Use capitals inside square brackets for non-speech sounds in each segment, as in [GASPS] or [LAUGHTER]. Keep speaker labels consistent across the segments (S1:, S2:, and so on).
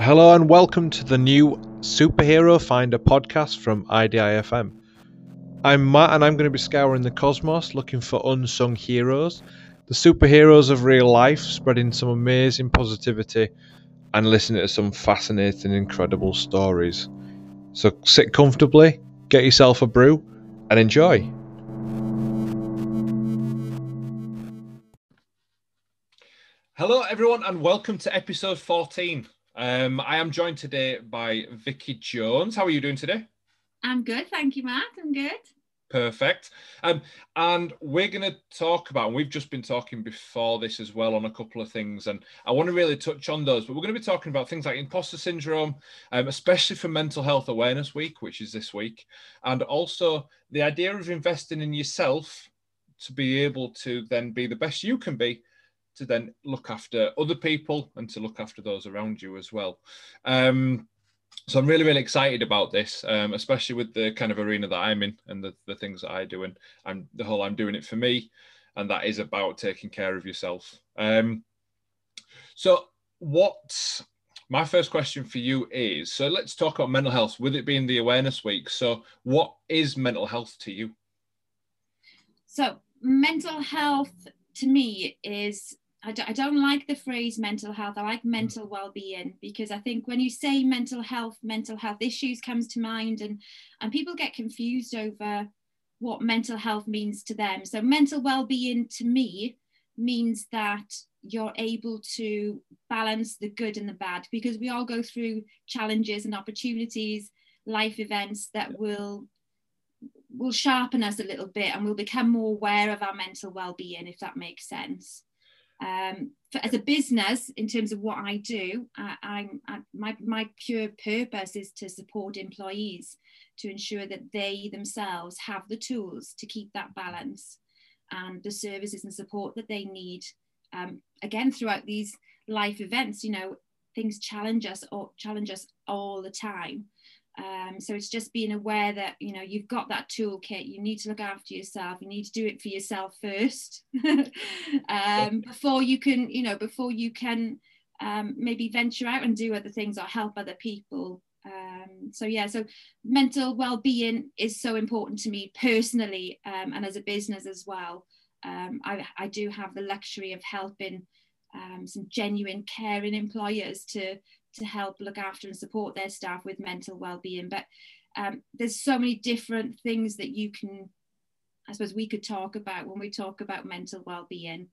S1: Hello and welcome to the new Superhero Finder podcast from IDIFM. I'm Matt and I'm going to be scouring the cosmos looking for unsung heroes, the superheroes of real life, spreading some amazing positivity and listening to some fascinating, incredible stories. So sit comfortably, get yourself a brew, and enjoy. Hello, everyone, and welcome to episode 14. Um, I am joined today by Vicky Jones. How are you doing today?
S2: I'm good, thank you, Matt. I'm good.
S1: Perfect. Um, and we're going to talk about, and we've just been talking before this as well on a couple of things, and I want to really touch on those, but we're going to be talking about things like imposter syndrome, um, especially for Mental Health Awareness Week, which is this week, and also the idea of investing in yourself to be able to then be the best you can be to then look after other people and to look after those around you as well. Um, so I'm really, really excited about this, um, especially with the kind of arena that I'm in and the, the things that I do. And I'm the whole I'm doing it for me. And that is about taking care of yourself. Um, so, what my first question for you is so let's talk about mental health with it being the awareness week. So, what is mental health to you?
S2: So, mental health to me is I d- I don't like the phrase mental health. I like mm. mental well-being because I think when you say mental health, mental health issues comes to mind, and and people get confused over what mental health means to them. So mental well-being to me means that you're able to balance the good and the bad because we all go through challenges and opportunities, life events that will will sharpen us a little bit and we'll become more aware of our mental well-being if that makes sense um, for, as a business, in terms of what I do, I'm I, my my pure purpose is to support employees to ensure that they themselves have the tools to keep that balance and the services and support that they need. Um, again, throughout these life events, you know, things challenge us or challenge us all the time. Um, so it's just being aware that you know you've got that toolkit. You need to look after yourself. You need to do it for yourself first [LAUGHS] um, before you can, you know, before you can um, maybe venture out and do other things or help other people. Um, so yeah, so mental well-being is so important to me personally um, and as a business as well. Um, I, I do have the luxury of helping some genuine caring employers to to help look after and support their staff with mental well-being. But um, there's so many different things that you can i suppose we could talk about when we talk about mental well-being.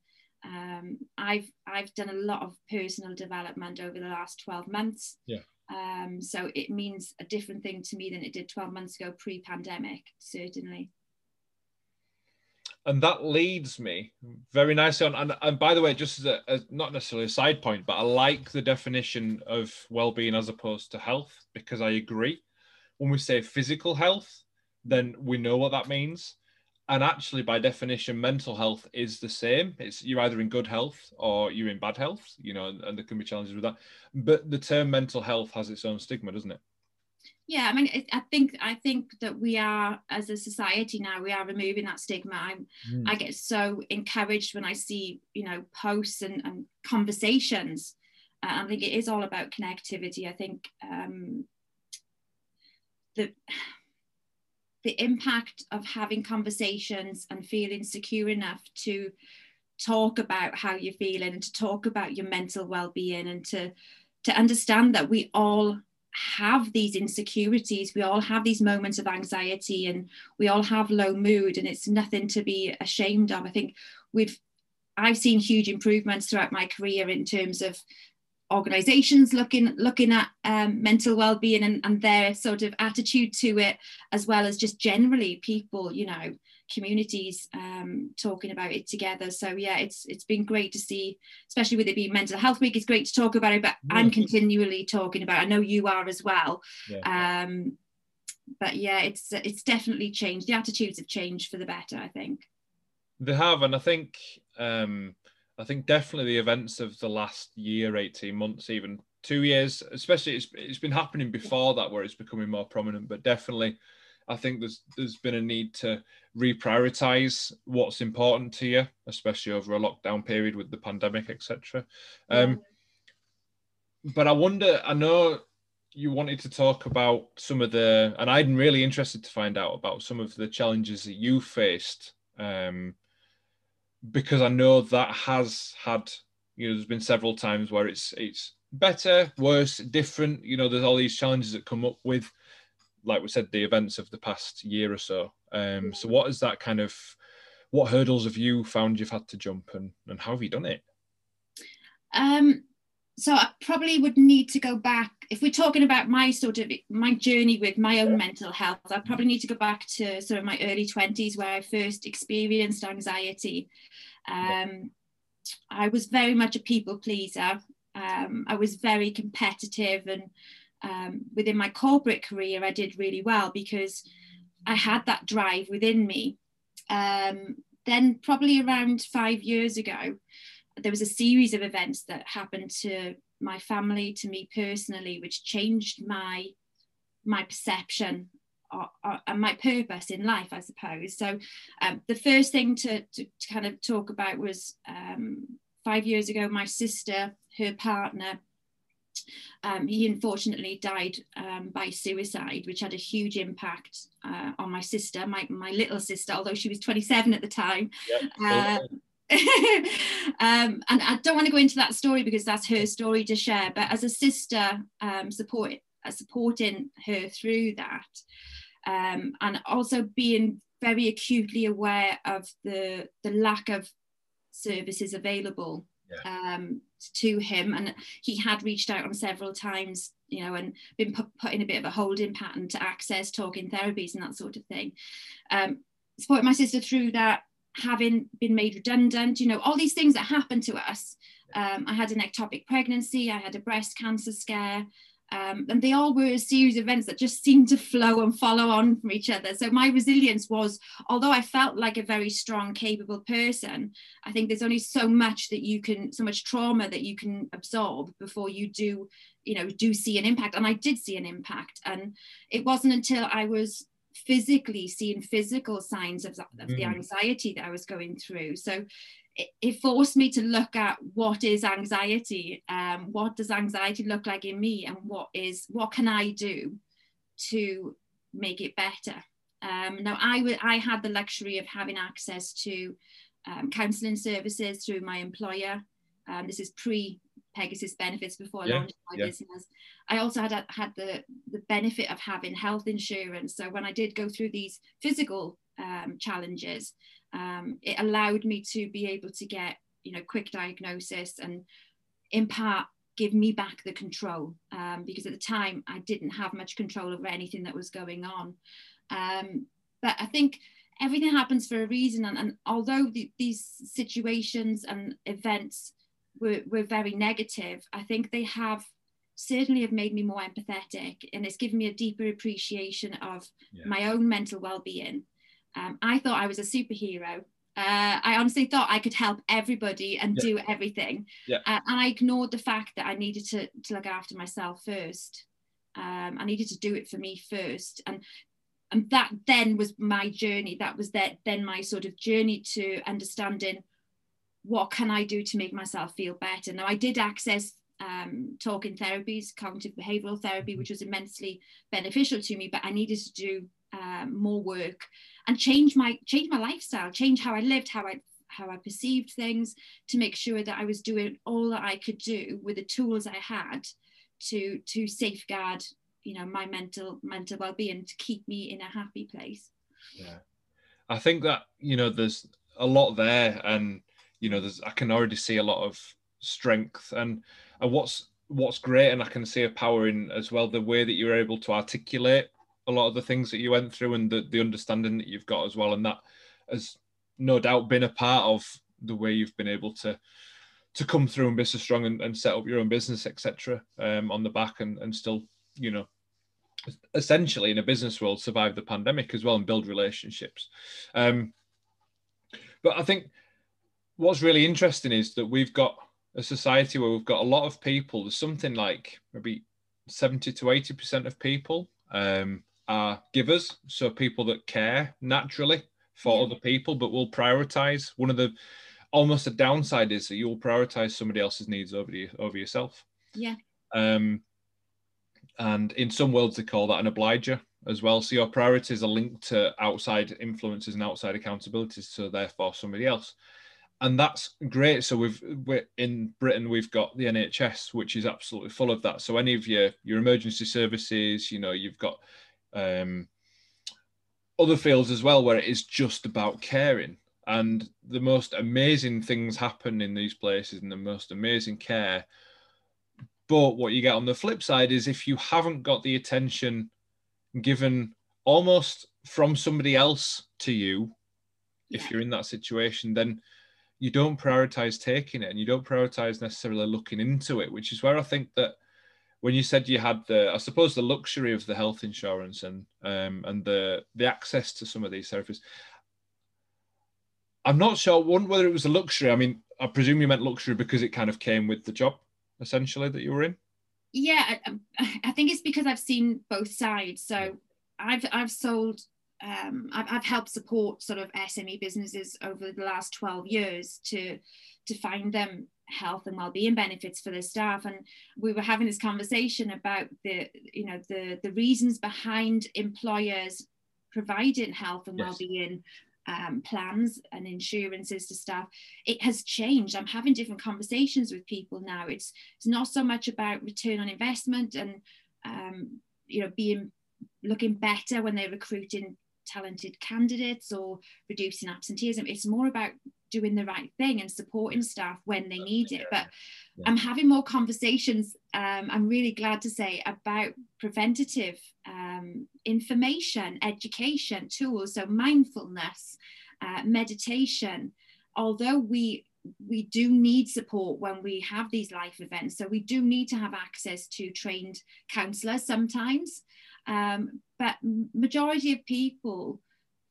S2: Um, i've i've done a lot of personal development over the last 12 months.
S1: Yeah.
S2: Um, so it means a different thing to me than it did 12 months ago pre-pandemic certainly
S1: and that leads me very nicely on. And, and by the way, just as, a, not necessarily a side point, but I like the definition of well-being as opposed to health because I agree. When we say physical health, then we know what that means. And actually, by definition, mental health is the same. It's you're either in good health or you're in bad health. You know, and, and there can be challenges with that. But the term mental health has its own stigma, doesn't it?
S2: Yeah i mean i think i think that we are as a society now we are removing that stigma. I'm mm. i get so encouraged when i see you know posts and, and conversations. Uh, i think it is all about connectivity. I think um, the the impact of having conversations and feeling secure enough to talk about how you're feeling and to talk about your mental well-being and to to understand that we all have these insecurities. We all have these moments of anxiety and we all have low mood and it's nothing to be ashamed of. I think we've i've seen huge improvements throughout my career in terms of organizations looking looking at um, mental well-being and, and their sort of attitude to it as well as just generally people you know communities um, talking about it together. So yeah, it's it's been great to see, especially with it being Mental Health Week. It's great to talk about it, but yeah. I'm continually talking about. It. I know you are as well. Yeah. Um, but yeah, it's it's definitely changed. The attitudes have changed for the better. I think
S1: they have, and I think um, I think definitely the events of the last year, eighteen months, even two years, especially it's it's been happening before that where it's becoming more prominent, but definitely I think there's there's been a need to reprioritize what's important to you, especially over a lockdown period with the pandemic, etc. Um, but I wonder. I know you wanted to talk about some of the, and I'm really interested to find out about some of the challenges that you faced, um, because I know that has had, you know, there's been several times where it's it's better, worse, different. You know, there's all these challenges that come up with, like we said, the events of the past year or so. Um, so, what is that kind of, what hurdles have you found you've had to jump, and and how have you done it?
S2: Um, so I probably would need to go back if we're talking about my sort of my journey with my own mental health. I probably need to go back to sort of my early twenties where I first experienced anxiety. Um, I was very much a people pleaser. Um, I was very competitive, and um, within my corporate career, I did really well because I had that drive within me. Um, then, probably around five years ago, there was a series of events that happened to my family, to me personally, which changed my my perception and my purpose in life, I suppose. So, um, the first thing to, to, to, kind of talk about was um, five years ago, my sister, her partner, um, he unfortunately died um, by suicide, which had a huge impact uh, on my sister, my, my little sister, although she was 27 at the time. Yep. Uh, [LAUGHS] um, and I don't want to go into that story because that's her story to share. But as a sister, um, support uh, supporting her through that, um, and also being very acutely aware of the the lack of services available yeah. um, to him, and he had reached out on several times, you know, and been put, put in a bit of a holding pattern to access talking therapies and that sort of thing. Um, supported my sister through that, having been made redundant, you know, all these things that happen to us. Um, I had an ectopic pregnancy, I had a breast cancer scare, um, and they all were a series of events that just seemed to flow and follow on from each other. So my resilience was, although I felt like a very strong, capable person, I think there's only so much that you can, so much trauma that you can absorb before you do, you know, do see an impact. And I did see an impact. And it wasn't until I was physically seeing physical signs of, of mm. the anxiety that I was going through. So it, it, forced me to look at what is anxiety, um, what does anxiety look like in me, and what is what can I do to make it better. Um, now I, w- I had the luxury of having access to um, counselling services through my employer. Um, this is pre Pegasus benefits before I yeah, launched my yeah. business. I also had had the the benefit of having health insurance. So when I did go through these physical um, challenges, um, it allowed me to be able to get you know quick diagnosis and in part give me back the control um, because at the time I didn't have much control over anything that was going on. Um, but I think everything happens for a reason, and, and although the, these situations and events were, were very negative, I think they have certainly have made me more empathetic and it's given me a deeper appreciation of yeah. my own mental well-being. Um, I thought I was a superhero. Uh, I honestly thought I could help everybody and yeah. do everything. Yeah. Uh, and I ignored the fact that I needed to, to look after myself first. Um, I needed to do it for me first. And and that then was my journey. That was that then my sort of journey to understanding what can I do to make myself feel better? Now, I did access um, talking therapies, cognitive behavioral therapy, mm-hmm. which was immensely beneficial to me, but I needed to do um, more work and change my change my lifestyle, change how I lived, how I how I perceived things, to make sure that I was doing all that I could do with the tools I had to to safeguard, you know, my mental mental well-being to keep me in a happy place.
S1: Yeah, I think that you know there's a lot there, and you know, there's I can already see a lot of strength and and what's what's great, and I can see a power in as well the way that you're able to articulate a lot of the things that you went through and the, the understanding that you've got as well, and that has no doubt been a part of the way you've been able to to come through and be so strong and, and set up your own business, etc. Um, on the back and and still, you know, essentially in a business world survive the pandemic as well and build relationships. Um, but I think what's really interesting is that we've got a society where we've got a lot of people. There's something like maybe 70 to 80 percent of people um, are givers, so people that care naturally for
S2: Yeah.
S1: other people, but will prioritize. One of the almost a downside is that you'll prioritize somebody else's needs over you over yourself.
S2: Yeah.
S1: Um, and in some worlds they call that an obliger as well. So your priorities are linked to outside influences and outside accountabilities, so therefore somebody else. And that's great. So we've we're in Britain we've got the NHS, which is absolutely full of that. So any of your your emergency services, you know, you've got um, other fields as well where it is just about caring. And the most amazing things happen in these places and the most amazing care. But what you get on the flip side is if you haven't got the attention given almost from somebody else to you, if you're in that situation, then you don't prioritize taking it and you don't prioritize necessarily looking into it, which is where I think that when you said you had the, I suppose the luxury of the health insurance and um, and the the access to some of these therapies. I'm not sure one whether it was a luxury. I mean, I presume you meant luxury because it kind of came with the job, essentially that you were in.
S2: yeah I, I think it's because i've seen both sides so i've i've sold um, I've, I've helped support sort of sme businesses over the last 12 years to to find them health and well-being benefits for their staff. And we were having this conversation about the you know the the reasons behind employers providing health and
S1: Yes.
S2: well-being um, plans and insurances to staff. It has changed. I'm having different conversations with people now. It's it's not so much about return on investment and um, you know being looking better when they're recruiting talented candidates or reducing absenteeism. It's more about doing the right thing and supporting staff when they need it but
S1: Yeah.
S2: i'm having more conversations um, i'm really glad to say about preventative um, information education tools so mindfulness uh, meditation although we we do need support when we have these life events. So we do need to have access to trained counsellors sometimes. Um, but majority of people,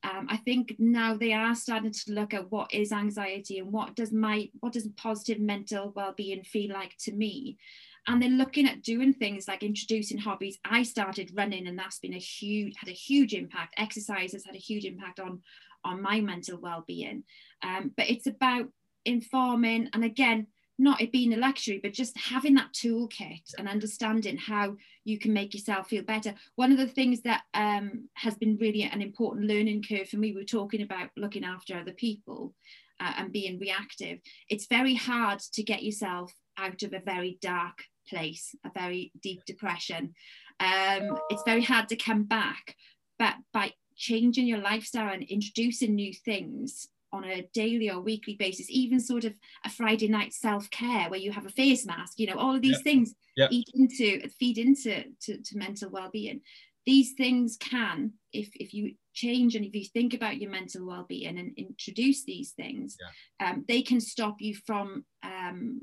S2: um, I think now they are starting to look at what is anxiety and what does my what does positive mental well-being feel like to me. And they're looking at doing things like introducing hobbies. I started running, and that's been a huge had a huge impact. Exercise has had a huge impact on on my mental well-being. Um, but it's about informing and again not it being a luxury but just having that toolkit and understanding how you can make yourself feel better. One of the things that um, has been really an important learning curve for me we were talking about looking after other people uh, and being reactive. It's very hard to get yourself out of a very dark place a very deep depression. Um, it's very hard to come back but by changing your lifestyle and introducing new things on a daily or weekly basis, even sort of a Friday night self care where you have a face mask, you know, all of these
S1: Yeah.
S2: things
S1: Yeah.
S2: eat into, feed into to, to mental well being. These things can, if, if you change and if you think about your mental well being and introduce these things, um, they can stop you from um,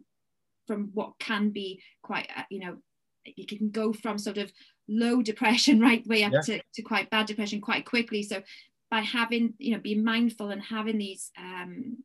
S2: from what can be quite, uh, you know, you can go from sort of low depression [LAUGHS] right way up
S1: Yeah.
S2: to, to quite bad depression quite quickly. So by having, you know, being mindful and having these, um,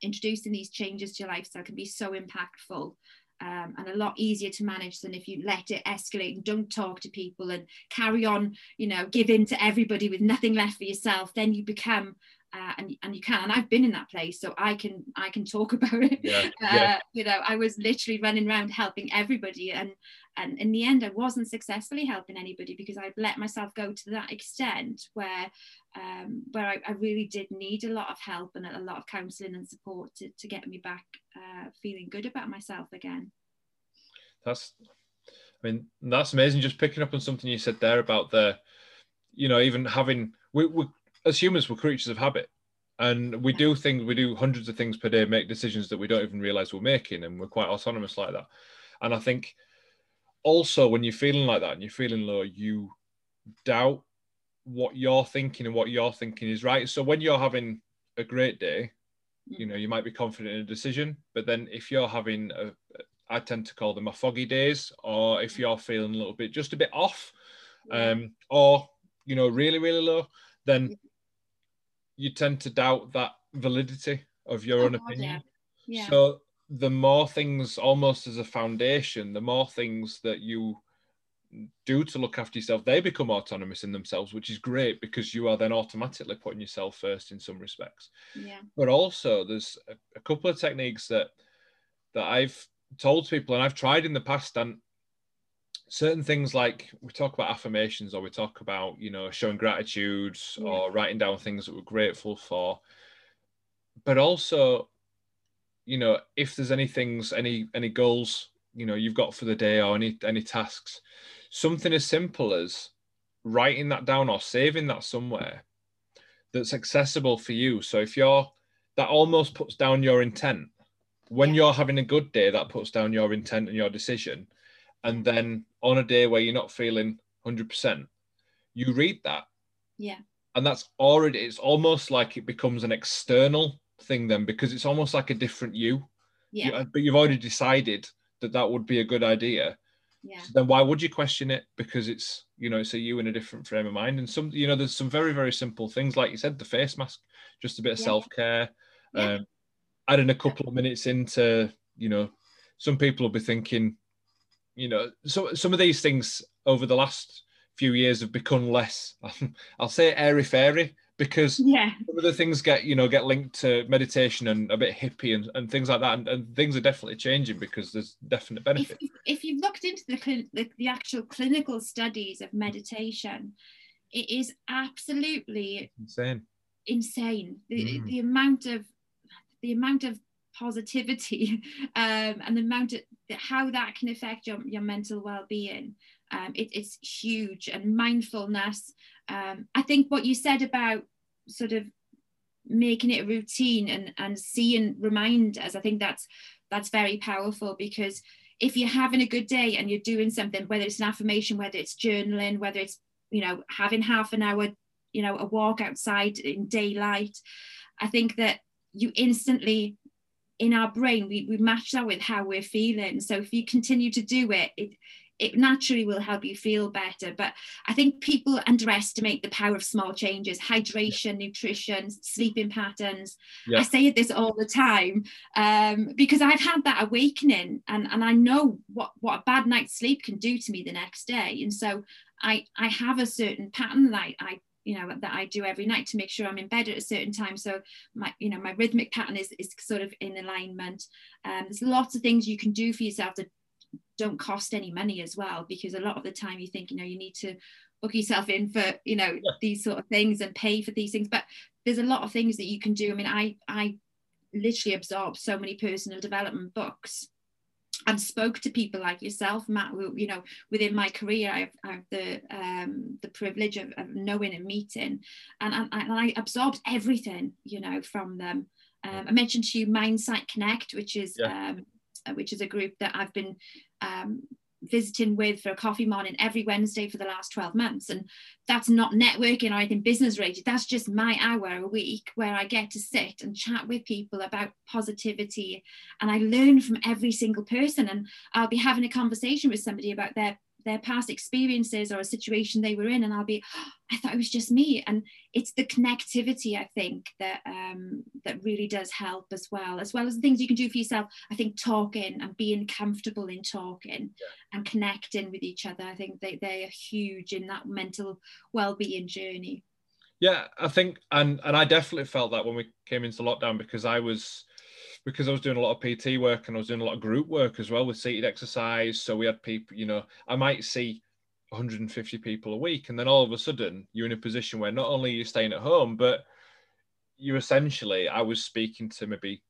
S2: introducing these changes to your lifestyle can be so impactful um, and a lot easier to manage than if you let it escalate and don't talk to people and carry on, you know, give in to everybody with nothing left for yourself. Then you become, uh, and and you can. And I've been in that place, so I can I can talk [LAUGHS] about it.
S1: Yeah,
S2: Uh,
S1: yeah.
S2: You know, I was literally running around helping everybody, and and in the end, I wasn't successfully helping anybody because I'd let myself go to that extent where um, where I, I really did need a lot of help and a lot of counselling and support to, to get me back uh, feeling good about myself again.
S1: That's, I mean, that's amazing. Just picking up on something you said there about the, you know, even having we, we as humans we're creatures of habit, and we do things. We do hundreds of things per day, make decisions that we don't even realize we're making, and we're quite autonomous like that. And I think also when you're feeling like that and you're feeling low, you doubt what you're thinking and what you're thinking is right. So when you're having a great day, you know, you might be confident in a decision, but then if you're having a, I tend to call them my foggy days, or if you're feeling a little bit just a bit off, um, or you know, really, really low, then you tend to doubt that validity of your
S2: Oh,
S1: own opinion.
S2: yeah. Yeah.
S1: So the more things, almost as a foundation, the more things that you do to look after yourself, they become autonomous in themselves, which is great because you are then automatically putting yourself first in some respects.
S2: Yeah.
S1: But also, there's a, a couple of techniques that that I've told people and I've tried in the past, and certain things like we talk about affirmations or we talk about you know showing gratitude yeah. or writing down things that we're grateful for but also you know if there's any things any any goals you know you've got for the day or any any tasks something as simple as writing that down or saving that somewhere that's accessible for you. So if you're that almost puts down your intent. When you're having a good day that puts down your intent and your decision. And then on a day where you're not feeling 100% you read that.
S2: Yeah.
S1: And that's already it's almost like it becomes an external thing then because it's almost like a different you.
S2: Yeah.
S1: you, but you've already decided that that would be a good idea.
S2: Yeah.
S1: So then why would you question it? Because it's you know it's a you in a different frame of mind. And some you know there's some very very simple things like you said the face mask just a bit of yeah. self-care yeah. um adding a couple of minutes into you know some people will be thinking you know, so some of these things over the last few years have become less, [LAUGHS] I'll say airy fairy because
S2: yeah.
S1: some of the things get, you know, get linked to meditation and a bit hippie and, and things like that. And, and things are definitely changing because there's definite benefit.
S2: If, if you've looked into the, the, the actual clinical studies of meditation, it is absolutely
S1: insane.
S2: Insane. The, mm. the amount of the amount of positivity [LAUGHS] um, and the amount of how that can affect your, your mental well-being um, it, it's huge and mindfulness um, i think what you said about sort of making it a routine and and seeing reminders i think that's that's very powerful because if you're having a good day and you're doing something whether it's an affirmation whether it's journaling whether it's you know having half an hour you know a walk outside in daylight i think that you instantly in our brain we, we match that with how we're feeling. So if you continue to do it it it naturally will help you feel better. But i think people underestimate the power of small changes hydration nutrition sleeping patterns. Yeah. i say this all the time um, because i've had that awakening and, and i know what, what a bad night's sleep can do to me the next day. And so i i have a certain pattern that I, I you know that I do every night to make sure I'm in bed at a certain time. So my you know my rhythmic pattern is, is sort of in alignment. Um, there's lots of things you can do for yourself that don't cost any money as well because a lot of the time you think you know you need to book yourself in for you know yeah. these sort of things and pay for these things but there's a lot of things that you can do I mean I I literally absorb so many personal development books and spoke to people like yourself, Matt. Who, you know, within my career, I have, I have the um, the privilege of, of, knowing and meeting, and, and, and, I absorbed everything, you know, from them. Um, I mentioned to you Mindsight Connect, which is yeah. um, which is a group that I've been um, visiting with for a coffee morning every Wednesday for the last 12 months. And that's not networking or anything business related. That's just my hour a week where I get to sit and chat with people about positivity. And I learn from every single person. And I'll be having a conversation with somebody about their their past experiences or a situation they were in and i'll be oh, [GASPS] i thought it was just me. And it's the connectivity i think that um, that really does help as well as well as the things you can do for yourself. I think talking and being comfortable in talking yeah. and connecting with each other i think they, they are huge in that mental well-being journey.
S1: Yeah i think and and i definitely felt that when we came into lockdown because i was because I was doing a lot of PT work and I was doing a lot of group work as well with seated exercise. So we had people, you know, I might see 150 people a week, and then all of a sudden you're in a position where not only you're staying at home, but you essentially, I was speaking to maybe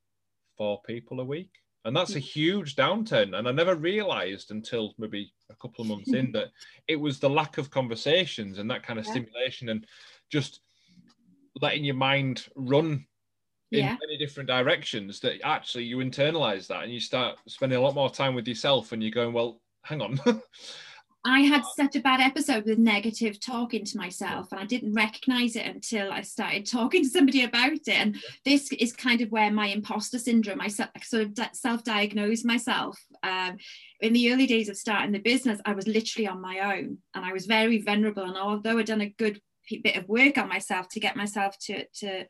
S1: four people a week. And that's a huge downturn. And I never realized until maybe a couple of months in that it was the lack of conversations and that kind of yeah. stimulation and just letting your mind run in yeah. many different directions that actually you internalize that and you start spending a lot more time with yourself and you're going well hang on [LAUGHS]
S2: I had such a bad episode with negative talking to myself, and I didn't recognize it until I started [LAUGHS] talking to somebody about it. And this is kind of where my imposter syndrome, I sort of self diagnosed myself. Um, in the early days of starting the business, I was literally on my own and I was very vulnerable. And although I'd done a good bit of work on myself to get myself to, to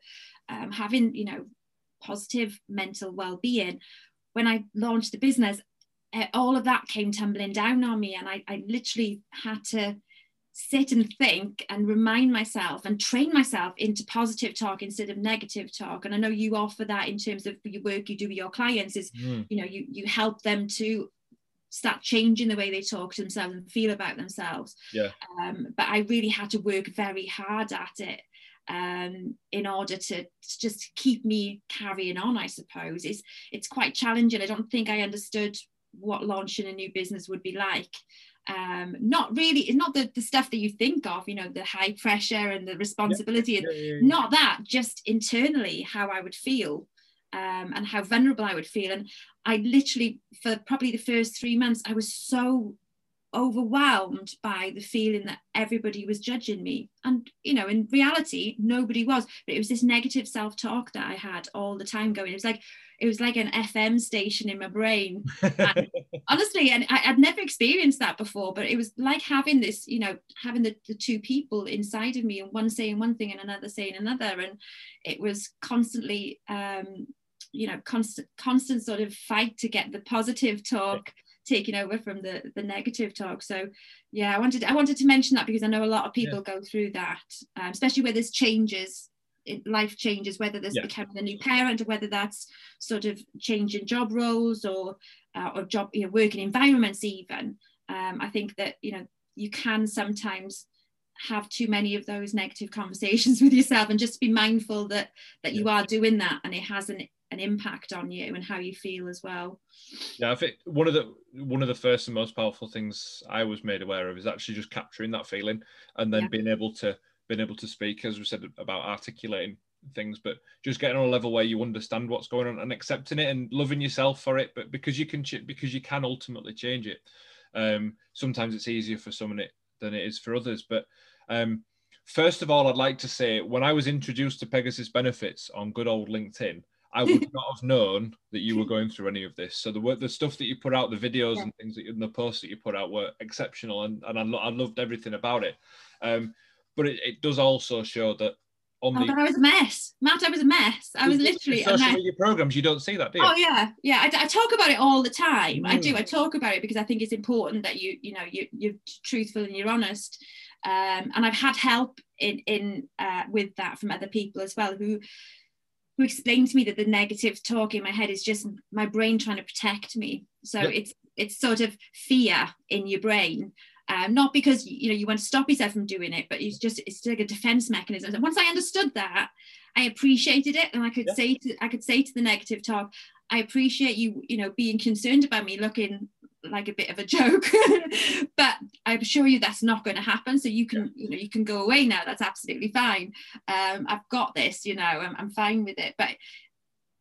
S2: um, having you know positive mental well-being when i launched the business eh, all of that came tumbling down on me and I, I literally had to sit and think and remind myself and train myself into positive talk instead of negative talk. And i know you offer that in terms of your work you do with your clients is mm. you know you you help them to start changing the way they talk to themselves and feel about themselves.
S1: Yeah.
S2: Um, but i really had to work very hard at it um, in order to just keep me carrying on i suppose. It's it's quite challenging. I don't think i understood what launching a new business would be like. Um, not really it's not the, the stuff that you think of you know the high pressure and the responsibility yeah, yeah, yeah, not that just internally how i would feel um, and how vulnerable i would feel. And i literally for probably the first three months i was so overwhelmed by the feeling that everybody was judging me and you know in reality nobody was but it was this negative self-talk that i had all the time going it was like it was like an FM station in my brain. And [LAUGHS] honestly, and I, would never experienced that before, but it was like having this, you know, having the, the two people inside of me and one saying one thing and another saying another. And it was constantly, um, you know, constant, constant sort of fight to get the positive talk taking over from the the negative talk so yeah i wanted i wanted to mention that because i know a lot of people yeah. go through that um, especially where there's changes life changes, whether there's yeah. becoming a new parent or whether that's sort of changing job roles or uh, or job you know working environments even. Um, I think that you know you can sometimes have too many of those negative conversations [LAUGHS] with yourself and just be mindful that that you are doing that and it has an an impact on you and how you feel as well.
S1: Yeah, I think one of the one of the first and most powerful things I was made aware of is actually just capturing that feeling and then yeah. being able to being able to speak, as we said about articulating things, but just getting on a level where you understand what's going on and accepting it and loving yourself for it. But because you can, because you can ultimately change it. Um, sometimes it's easier for someone it, than it is for others. But um, first of all, I'd like to say when I was introduced to Pegasus benefits on good old LinkedIn, I would not have known that you were going through any of this. So the the stuff that you put out, the videos yeah. and things that and the posts that you put out were exceptional, and, and I, lo- I loved everything about it. Um, but it, it does also show that
S2: on oh, the. I was a mess, Matt. I was a mess. I was literally
S1: social a mess. media programs. You don't see that, do you?
S2: Oh yeah, yeah. I, I talk about it all the time. Mm. I do. I talk about it because I think it's important that you, you know, you you're truthful and you're honest. Um, and I've had help in in uh, with that from other people as well who who explained to me that the negative talk in my head is just my brain trying to protect me. So yep. it's it's sort of fear in your brain um, not because you know you want to stop yourself from doing it, but it's just it's like a defense mechanism. And once I understood that, I appreciated it, and I could yeah. say to I could say to the negative talk, I appreciate you, you know, being concerned about me looking like a bit of a [LAUGHS] joke, but I assure you that's not going to happen. So you can, you know, you can go away now. That's absolutely fine. Um, I've got this, you know, I'm, I'm fine with it. But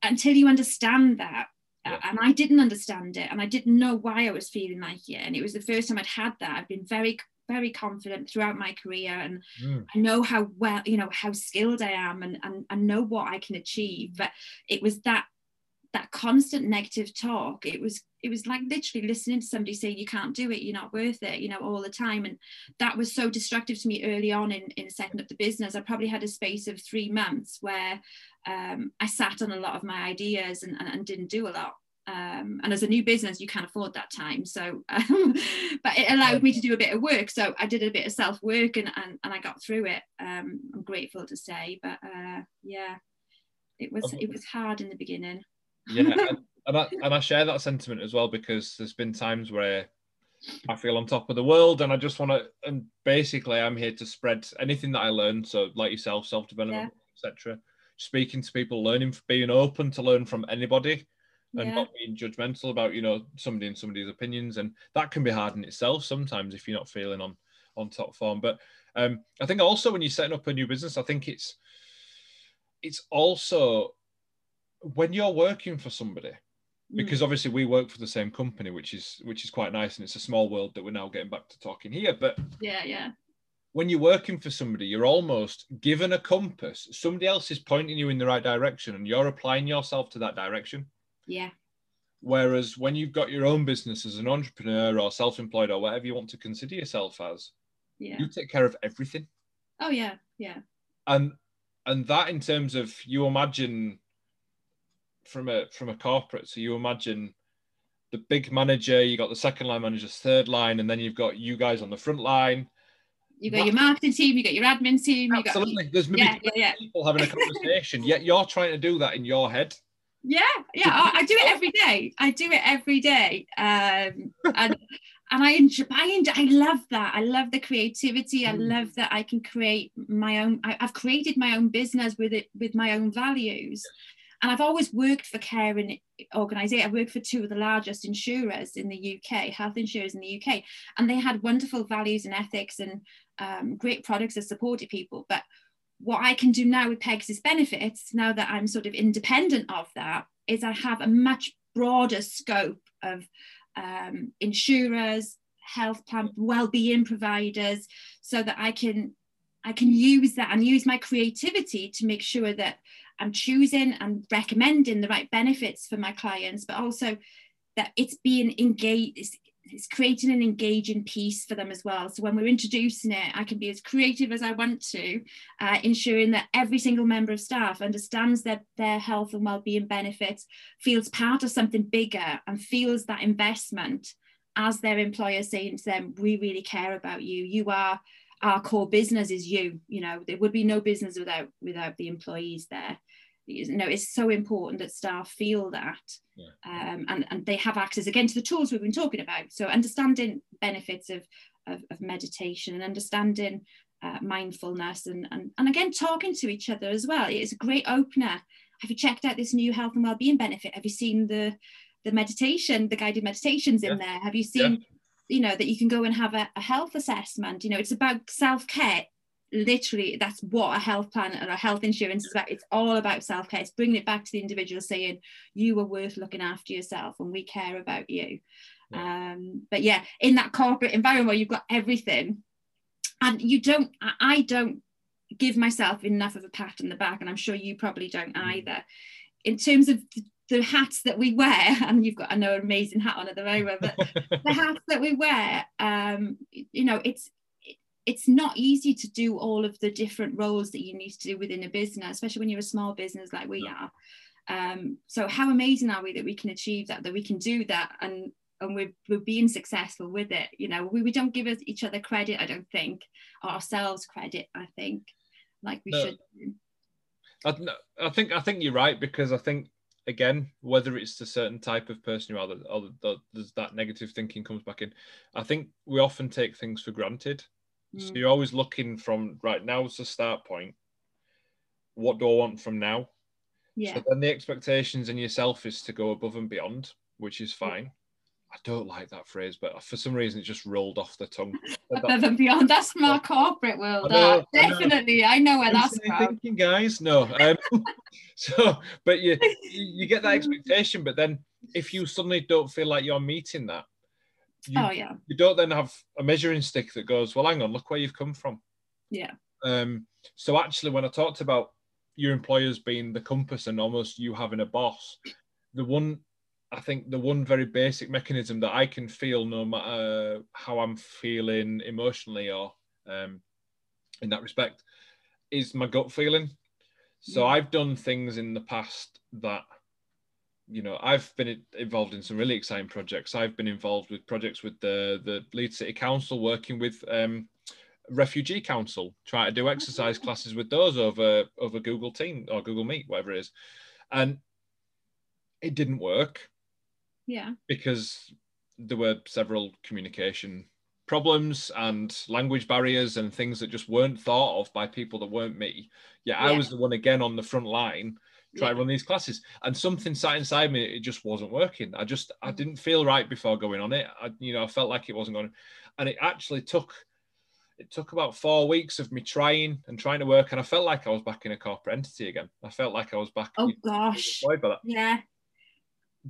S2: until you understand that, yeah. and I didn't understand it and I didn't know why I was feeling like it. And it was the first time I'd had that. I've been very, very confident throughout my career and mm. I know how well, you know, how skilled I am and, and, and know what I can achieve. But it was that that constant negative talk it was it was like literally listening to somebody say you can't do it you're not worth it you know all the time. And that was so destructive to me early on in, in setting up the business. I probably had a space of three months where um, i sat on a lot of my ideas and, and, and didn't do a lot. Um, and as a new business you can't afford that time. So um, [LAUGHS] but it allowed me to do a bit of work. So i did a bit of self work and, and, and i got through it. Um, i'm grateful to say but uh, yeah it was it was hard in the beginning
S1: yeah, and, and, I, and I share that sentiment as well because there's been times where I feel on top of the world and I just want to, and basically I'm here to spread anything that I learn. So, like yourself, self development, yeah. etc. Speaking to people, learning, being open to learn from anybody and yeah. not being judgmental about you know somebody and somebody's opinions and that can be hard in itself sometimes if you're not feeling on on top form but um i think also when you're setting up a new business i think it's it's also when you're working for somebody mm. because obviously we work for the same company which is which is quite nice and it's a small world that we're now getting back to talking here but
S2: yeah yeah.
S1: when you're working for somebody you're almost given a compass. Somebody else is pointing you in the right direction and you're applying yourself to that direction.
S2: Yeah.
S1: Whereas when you've got your own business as an entrepreneur or self-employed or whatever you want to consider yourself as
S2: yeah.
S1: you take care of everything.
S2: Oh yeah yeah.
S1: And and that in terms of you imagine from a from a corporate. So you imagine the big manager, you got the second line managers, third line, and then you've got you guys on the front line.
S2: You got your marketing team, you got your admin team. You
S1: Absolutely.
S2: got,
S1: There's maybe
S2: yeah, yeah, yeah.
S1: people having a conversation, yet you're trying to do that in your head.
S2: Yeah, yeah, I, I do it every day. I do it every day, um, and and I enjoy, I enjoy, I love that. I love the creativity. I
S1: Mm.
S2: love that I can create my own. I, I've created my own business with it with my own values, and I've always worked for caring organisations. I worked for two of the largest insurers in the UK, health insurers in the UK, and they had wonderful values and ethics and um, great products that supported people. But what I can do now with Pegasus benefits, now that I'm sort of independent of that, is I have a much broader scope of um, insurers, health plan, well-being providers, so that I can I can use that and use my creativity to make sure that I'm choosing and recommending the right benefits for my clients, but also that it's being engaged. It's, it's creating an engaging piece for them as well. So when we're introducing it, I can be as creative as I want to, uh, ensuring that every single member of staff understands that their health and well-being benefits, feels part of something bigger, and feels that investment as their employer saying to them, "We really care about you. You are." Our core business is you. You know there would be no business without without the employees there you know it's so important that staff feel that
S1: Yeah.
S2: um, and, and they have access again to the tools we've been talking about. So understanding benefits of, of, of meditation and understanding uh, mindfulness and, and and again talking to each other as well. It's a great opener. Have you checked out this new health and well-being benefit? Have you seen the the meditation the guided meditations in
S1: Yeah.
S2: there? Have you seen you know that you can go and have a, a health assessment? You know it's about self-care literally that's what a health plan and a health insurance is about. It's all about self-care. It's bringing it back to the individual saying you are worth looking after yourself and we care about you. Um but yeah in that corporate environment where you've got everything and you don't I- i don't give myself enough of a pat on the back and i'm sure you probably don't
S1: Mm.
S2: either. In terms of the, the hats that we wear [LAUGHS] and you've got i know an amazing hat on at the moment but [LAUGHS] the hats that we wear um you know it's it's not easy to do all of the different roles that you need to do within a business especially when you're a small business like we are um so how amazing are we that we can achieve that that we can do that and and we're, we're being successful with it you know we, we don't give us each other credit i don't think or ourselves credit i think like we
S1: No.
S2: should do.
S1: I, I think I think you're right because I think again whether it's a certain type of person you are or that there's that negative thinking comes back in. I think we often take things for granted. So
S2: Mm.
S1: you're always looking from right now now's the start point. What do I want from now?
S2: yeah
S1: So then the expectations in yourself is to go above and beyond, which is fine. I don't like that phrase, but for some reason it just rolled off the tongue. [LAUGHS]
S2: Above and beyond that's my corporate world
S1: I know. I know.
S2: definitely i know where that's from
S1: thinking, guys. No. Um, [LAUGHS] so, but you you get that [LAUGHS] expectation, but then if you suddenly don't feel like you're meeting that, you,
S2: oh yeah
S1: you don't then have a measuring stick that goes, well, hang on, look where you've come from.
S2: yeah
S1: Um, so actually, when I talked about your employers being the compass and almost you having a boss, the one I think the one very basic mechanism that I can feel no matter how I'm feeling emotionally or um, in that respect is my gut feeling. So
S2: Mm.
S1: I've done things in the past that you know I've been involved in some really exciting projects. I've been involved with projects with the the Leeds City Council working with um, refugee council trying to do exercise classes with those over over google team or google meet whatever it is. And it didn't work
S2: yeah.
S1: because there were several communication problems and language barriers and things that just weren't thought of by people that weren't me. Yeah, i was the one again on the front line trying
S2: Yeah.
S1: to run these classes and something sat inside me it just wasn't working i just i
S2: Mm.
S1: didn't feel right before going on it i you know i felt like it wasn't going and it actually took it took about four weeks of me trying and trying to work and i felt like i was back in a corporate entity again i felt like i was back
S2: oh gosh
S1: that
S2: Yeah.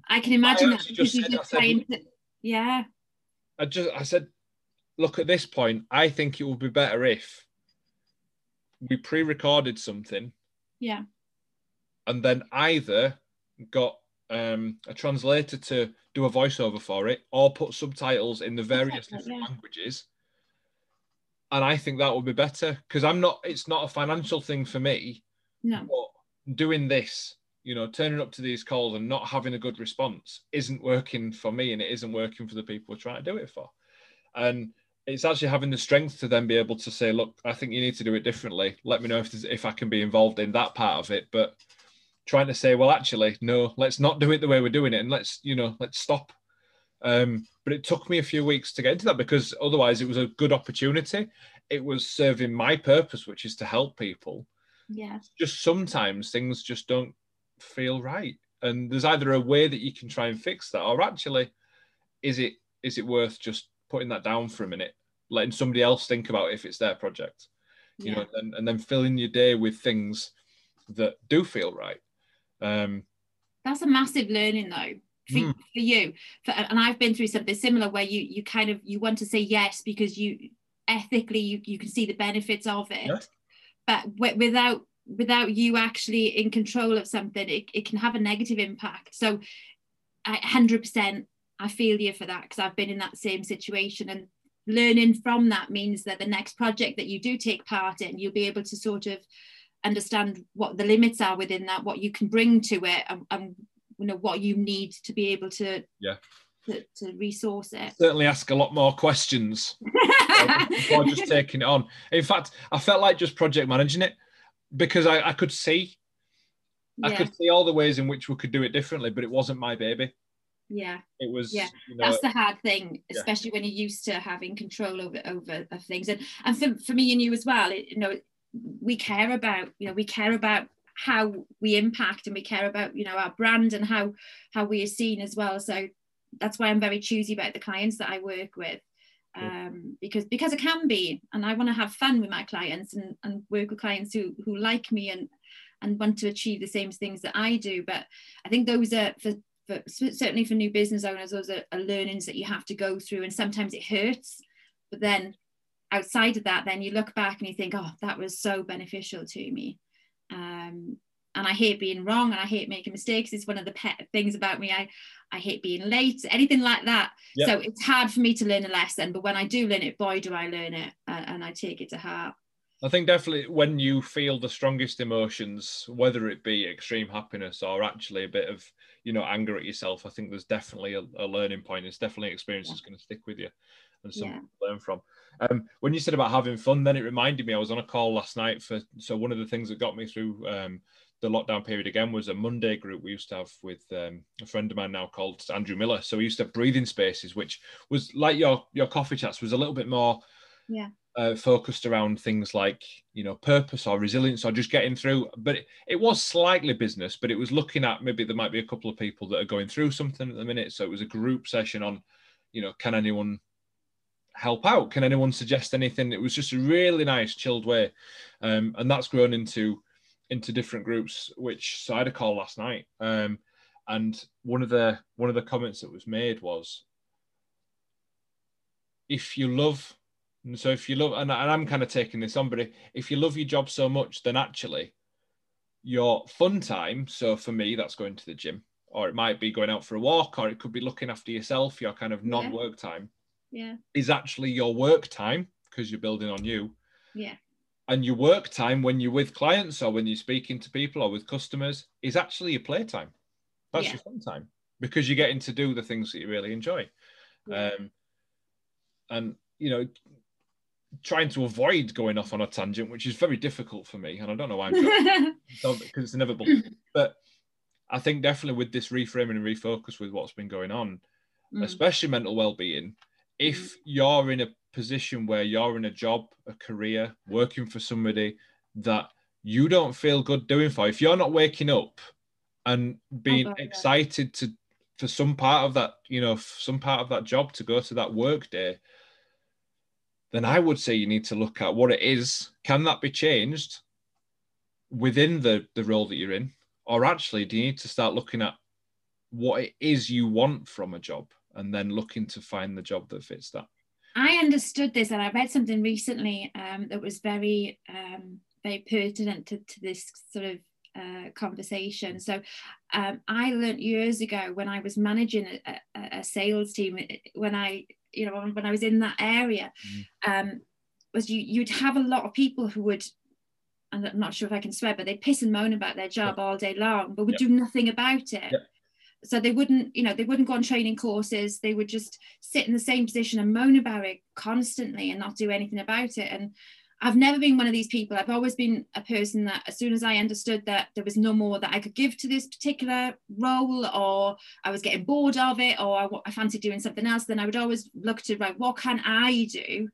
S2: I can imagine that because
S1: just said-
S2: just
S1: said,
S2: to, yeah,
S1: I just I said, look at this point. I think it would be better if we pre-recorded something
S2: yeah,
S1: and then either got um, a translator to do a voiceover for it or put subtitles in the various different
S2: yeah.
S1: languages. And I think that would be better because I'm not. It's not a financial thing for me.
S2: no,
S1: But doing this, you know, turning up to these calls and not having a good response isn't working for me and it isn't working for the people we're trying to do it for. And it's actually having the strength to then be able to say, look, I think you need to do it differently. Let me know if if I can be involved in that part of it. But trying to say, well, actually, no, let's not do it the way we're doing it, and let's you know, let's stop. Um, but it took me a few weeks to get into that because otherwise it was a good opportunity. It was serving my purpose, which is to help people.
S2: Yeah.
S1: Just sometimes things just don't feel right, and there's either a way that you can try and fix that, or actually, is it is it worth just putting that down for a minute, letting somebody else think about if it's their project, you yeah. know, and, and then filling your day with things that do feel right. Um,
S2: That's a massive learning though. For, mm. for you for, and i've been through something similar where you you kind of you want to say yes because you ethically you, you can see the benefits of it yeah. but w- without without you actually in control of something it, it can have a negative impact so I 100% I feel you for that because I've been in that same situation and learning from that means that the next project that you do take part in, you'll be able to sort of understand what the limits are within that, what you can bring to it, and, and you know what you need to be able to
S1: yeah
S2: to, to resource it.
S1: Certainly ask a lot more questions [LAUGHS] before just taking it on. In fact, I felt like just project managing it because I, I could see yeah. I could see all the ways in which we could do it differently, but it wasn't my baby
S2: yeah
S1: it was
S2: yeah you know, that's the hard thing especially yeah. when you're used to having control over over of things and and for, for me and you as well it, you know we care about you know we care about how we impact and we care about you know our brand and how how we are seen as well so that's why i'm very choosy about the clients that i work with um, because because it can be and i want to have fun with my clients and, and work with clients who who like me and and want to achieve the same things that i do but i think those are for for certainly for new business owners, those are, are learnings that you have to go through, and sometimes it hurts. But then outside of that, then you look back and you think, oh, that was so beneficial to me. Um, and I hate being wrong and I hate making mistakes. It's one of the pet things about me. I, I hate being late, anything like that. Yep. So it's hard for me to learn a lesson, but when I do learn it, boy, do I learn it and, and I take it to heart.
S1: I think definitely when you feel the strongest emotions, whether it be extreme happiness or actually a bit of, you know, anger at yourself, I think there's definitely a, a learning point. It's definitely an experience yeah. that's going to stick with you and something yeah. to learn from. Um, when you said about having fun, then it reminded me I was on a call last night for. So one of the things that got me through um, the lockdown period again was a Monday group we used to have with um, a friend of mine now called Andrew Miller. So we used to have breathing spaces, which was like your your coffee chats was a little bit more.
S2: Yeah
S1: uh, focused around things like you know purpose or resilience or just getting through but it, it, was slightly business but it was looking at maybe there might be a couple of people that are going through something at the minute so it was a group session on you know can anyone help out can anyone suggest anything it was just a really nice chilled way um, and that's grown into into different groups which so i had a call last night um, and one of the one of the comments that was made was if you love and so if you love, and, and I'm kind of taking this on, but if you love your job so much, then actually your fun time, so for me, that's going to the gym, or it might be going out for a walk, or it could be looking after yourself, your kind of non-work
S2: yeah.
S1: time.
S2: Yeah.
S1: Is actually your work time because you're building on you.
S2: Yeah.
S1: And your work time when you're with clients or when you're speaking to people or with customers is actually your playtime. That's yeah. your fun time because you're getting to do the things that you really enjoy. Yeah. Um, and you know, trying to avoid going off on a tangent, which is very difficult for me, and I don't know why I'm because [LAUGHS] it's inevitable. [CLEARS THROAT] But I think definitely with this reframing and refocus with what's been going on, mm. especially mental well-being, if mm. you're in a position where you're in a job, a career, working for somebody that you don't feel good doing for, if you're not waking up and being oh, excited to for some part of that, you know, some part of that job to go to that work day, then I would say you need to look at what it is. Can that be changed within the, the role that you're in? Or actually, do you need to start looking at what it is you want from a job and then looking to find the job that fits that?
S2: I understood this, and I read something recently um, that was very, um, very pertinent to, to this sort of uh, conversation. So um, I learned years ago when I was managing a, a, a, sales team, when I you know when I was in that area mm. um, was you you'd have a lot of people who would and I'm not sure if I can swear, but they piss and moan about their job all day long, but would do nothing about it. So they wouldn't, you know, they wouldn't go on training courses. They would just sit in the same position and moan about it constantly and not do anything about it. And I've never been one of these people. I've always been a person that, as soon as I understood that there was no more that I could give to this particular role, or I was getting bored of it, or I, I fancied doing something else, then I would always look to right, what can I do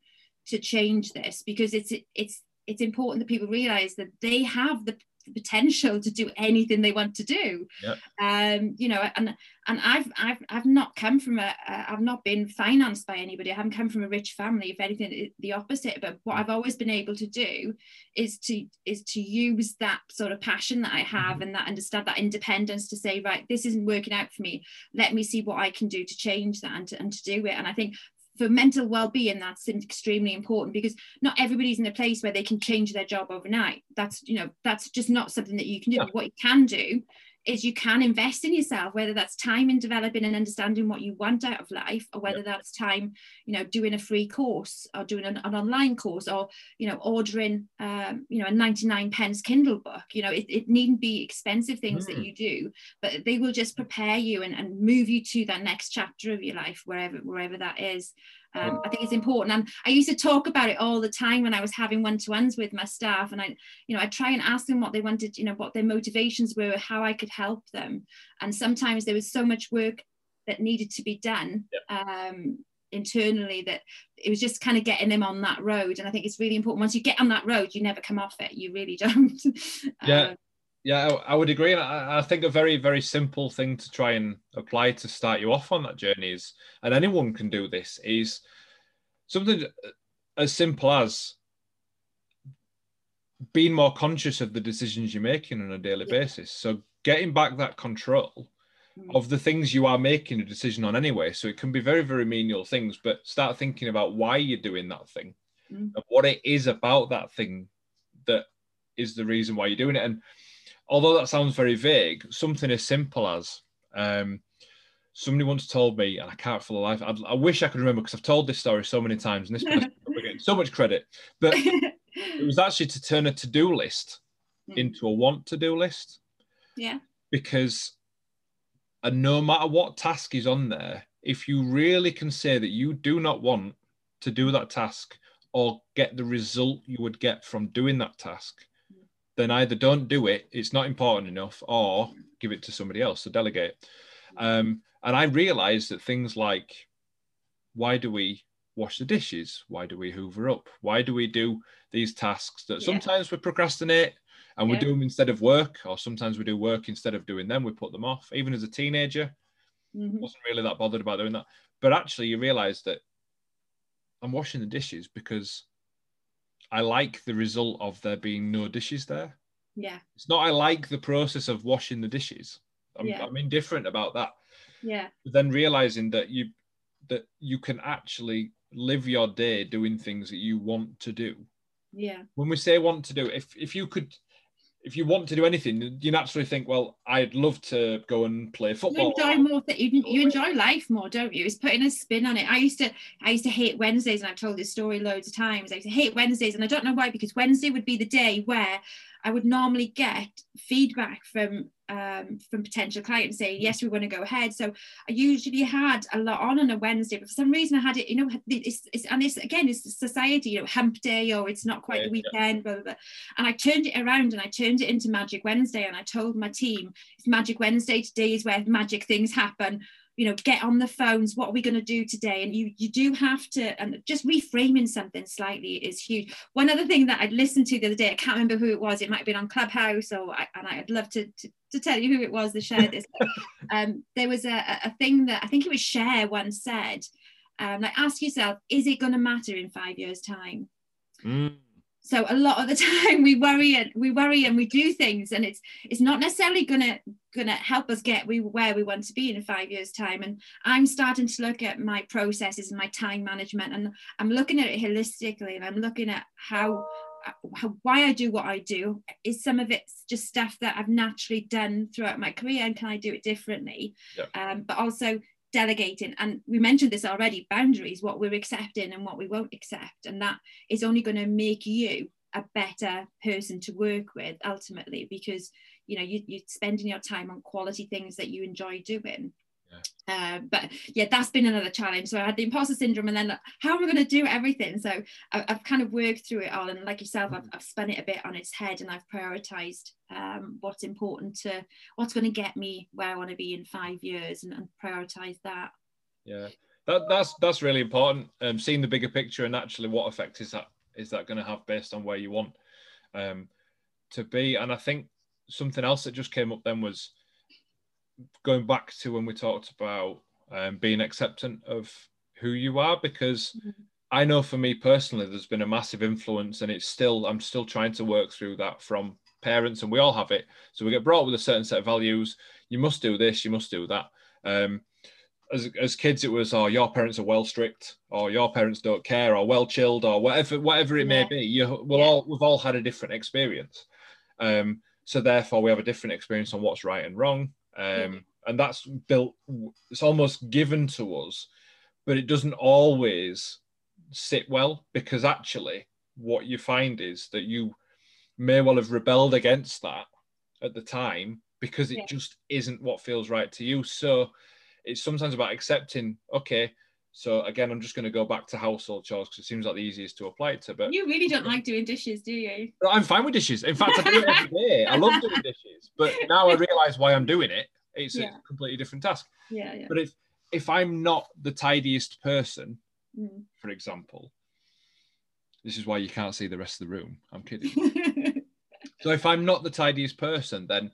S2: to change this? Because it's it's it's important that people realize that they have the potential to do anything they want to do.
S1: Yep.
S2: um you know and and i've i've i've not come from a i've not been financed by anybody. I haven't come from a rich family if anything the opposite. But what i've always been able to do is to is to use that sort of passion that i have mm-hmm. and that understand that independence to say right this isn't working out for me. Let me see what i can do to change that and to, and to do it. And i think for mental well-being that's extremely important because not everybody's in a place where they can change their job overnight that's you know that's just not something that you can do yeah. what you can do is you can invest in yourself whether that's time in developing and understanding what you want out of life or whether that's time you know doing a free course or doing an, an online course or you know ordering um, you know a 99 pence kindle book. You know it, it needn't be expensive things mm. that you do but they will just prepare you and, and move you to that next chapter of your life wherever wherever that is um, I think it's important. And I used to talk about it all the time when I was having one-to-ones with my staff. And I, you know, I try and ask them what they wanted, you know, what their motivations were, how I could help them. And sometimes there was so much work that needed to be done um, internally that it was just kind of getting them on that road. And I think it's really important. Once you get on that road, you never come off it. You really [LAUGHS] don't.
S1: yeah. Um, yeah, I, I would agree. And I, I, think a very, very simple thing to try and apply to start you off on that journey is, and anyone can do this, is something as simple as being more conscious of the decisions you're making on a daily yeah. basis. So getting back that control mm. of the things you are making a decision on anyway. So it can be very, very menial things, but start thinking about why you're doing that thing mm. and what it is about that thing that is the reason why you're doing it. And although that sounds very vague, something as simple as um, somebody once told me, and I can't for the life, I'd, i wish I could remember because I've told this story so many times, and this person we're getting so much credit, but [LAUGHS] it was actually to turn a to-do list mm. into a want to-do list.
S2: Yeah.
S1: Because and no matter what task is on there, if you really can say that you do not want to do that task or get the result you would get from doing that task, then either don't do it, it's not important enough, or give it to somebody else, so delegate. Um, and I realized that things like why do we wash the dishes? Why do we hoover up? Why do we do these tasks that yeah. sometimes we procrastinate and yeah. we do them instead of work, or sometimes we do work instead of doing them, we put them off. Even as a teenager, mm-hmm. wasn't really that bothered about doing that. But actually, you realize that I'm washing the dishes because I like the result of there being no dishes there.
S2: Yeah.
S1: It's not I like the process of washing the dishes. I'm, yeah. I'm indifferent about that.
S2: Yeah.
S1: But then realizing that you that you can actually live your day doing things that you want to do.
S2: Yeah.
S1: When we say want to do, if if you could if you want to do anything, you naturally think, well, I'd love to go and play football.
S2: You enjoy more. You, you enjoy life more, don't you? It's putting a spin on it. I used to, I used to hate Wednesdays, and I've told this story loads of times. I used to hate Wednesdays, and I don't know why, because Wednesday would be the day where I would normally get feedback from um, from potential clients saying yes we want to go ahead so I usually had a lot on on a Wednesday but for some reason I had it you know it's, it's and it's again it's society you know hump day or it's not quite yeah, the weekend yeah. blah, blah, blah. and I turned it around and I turned it into Magic Wednesday and I told my team it's Magic Wednesday today is where magic things happen you know get on the phones what are we going to do today? And you you do have to and just reframing something slightly is huge. One other thing that i'd listened to the other day i can't remember who it was it might have been on clubhouse or I, and i'd love to, to, to tell you who it was that shared this. [LAUGHS] Um, there was a, a thing that i think it was share once said um, like ask yourself is it going to matter in five years time?
S1: Mm
S2: so a lot of the [LAUGHS] time we worry and we worry and we do things and it's it's not necessarily gonna gonna help us get we where we want to be in five years time. And i'm starting to look at my processes and my time management and i'm looking at it holistically and i'm looking at how, how why i do what i do. Is some of it's just stuff that i've naturally done throughout my career and can i do it differently?
S1: Yeah.
S2: um, but also delegating and we mentioned this already boundaries what we're accepting and what we won't accept and that is only going to make you a better person to work with ultimately because you know you, you're spending your time on quality things that you enjoy doing uh, but yeah, that's been another challenge. So I had the imposter syndrome, and then how am I going to do everything? So I, have kind of worked through it all, and like yourself, I've, I've spun it a bit on its head, and I've prioritized um, what's important to what's going to get me where I want to be in five years, and, and prioritize that.
S1: Yeah, that, that's that's really important. Um, seeing the bigger picture and actually what effect is that is that going to have based on where you want um, to be. And I think something else that just came up then was going back to when we talked about um, being acceptant of who you are, because mm-hmm. I know for me personally, there's been a massive influence, and it's still I'm still trying to work through that from parents, and we all have it. So we get brought up with a certain set of values. You must do this, you must do that. Um, as, as kids, it was, oh, your parents are well strict, or your parents don't care, or well chilled, or whatever, whatever it yeah. may be. You, we'll yeah. all we've all had a different experience. Um, so therefore, we have a different experience on what's right and wrong um, and that's built. It's almost given to us, but it doesn't always sit well because actually, what you find is that you may well have rebelled against that at the time because it yeah. just isn't what feels right to you. So it's sometimes about accepting, okay, so again, I'm just going to go back to household chores because it seems like the easiest to apply it to. But
S2: you really don't like doing dishes, do you?
S1: I'm fine with dishes. In fact, I do it every day. I love doing dishes, but [LAUGHS] now I realise why I'm doing it. It's yeah. a completely different task.
S2: Yeah, yeah.
S1: But if if I'm not the tidiest person, mm. for example, this is why you can't see the rest of the room. I'm kidding. [LAUGHS] so if I'm not the tidiest person, then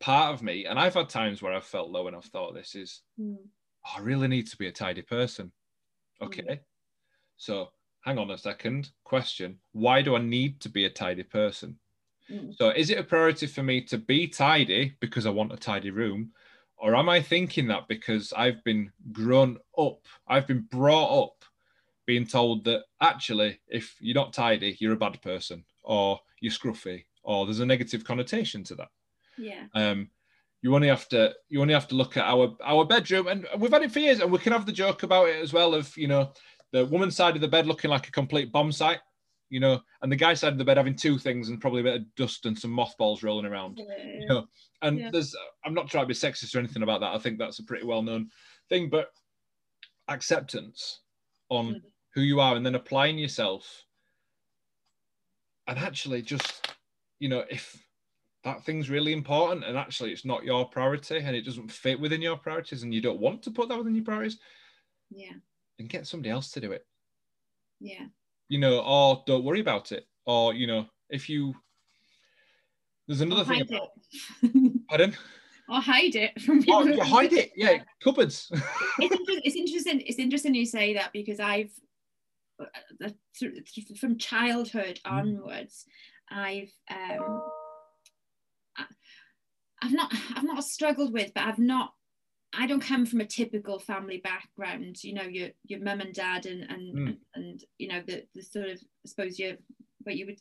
S1: part of me, and I've had times where I've felt low and I've thought this is. Mm oh, I really need to be a tidy person. Okay. Mm. So hang on a second. Question Why do I need to be a tidy person? Mm. So is it a priority for me to be tidy because I want a tidy room? Or am I thinking that because I've been grown up, I've been brought up being told that actually, if you're not tidy, you're a bad person, or you're scruffy, or there's a negative connotation to that.
S2: Yeah.
S1: Um, you only have to you only have to look at our our bedroom and we've had it for years and we can have the joke about it as well of you know the woman's side of the bed looking like a complete bomb site you know and the guy's side of the bed having two things and probably a bit of dust and some mothballs rolling around yeah. you know and yeah. there's i'm not trying to be sexist or anything about that i think that's a pretty well known thing but acceptance on mm. who you are and then applying yourself and actually just you know if that thing's really important and actually it's not your priority and it doesn't fit within your priorities and you don't want to put that within your priorities.
S2: Yeah.
S1: And get somebody else to do it.
S2: Yeah.
S1: You know or don't worry about it or you know if you there's another thing about it. [LAUGHS] pardon?
S2: Or hide it from people.
S1: oh, hide it yeah [LAUGHS] cupboards.
S2: It's, it's interesting it's interesting you say that because i've uh, from childhood mm. onwards i've um I've not I've not struggled with, but I've not I don't come from a typical family background. You know, your your mum and dad and and, mm. and, and you know the the sort of I suppose you what you would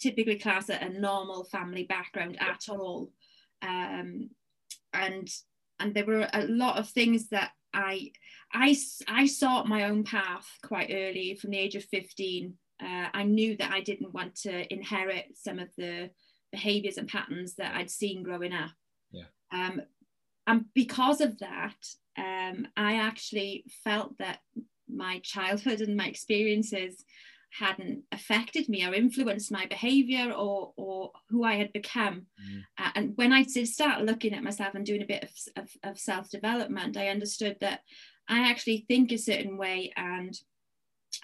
S2: typically class a, a normal family background at all. Um, and and there were a lot of things that I I I sought my own path quite early from the age of 15. Uh, I knew that I didn't want to inherit some of the behaviors and patterns that I'd seen growing up.
S1: Yeah.
S2: Um, and because of that, um, I actually felt that my childhood and my experiences hadn't affected me or influenced my behavior or or who I had become. Mm. Uh, and when I did start looking at myself and doing a bit of, of, of self development, I understood that I actually think a certain way. And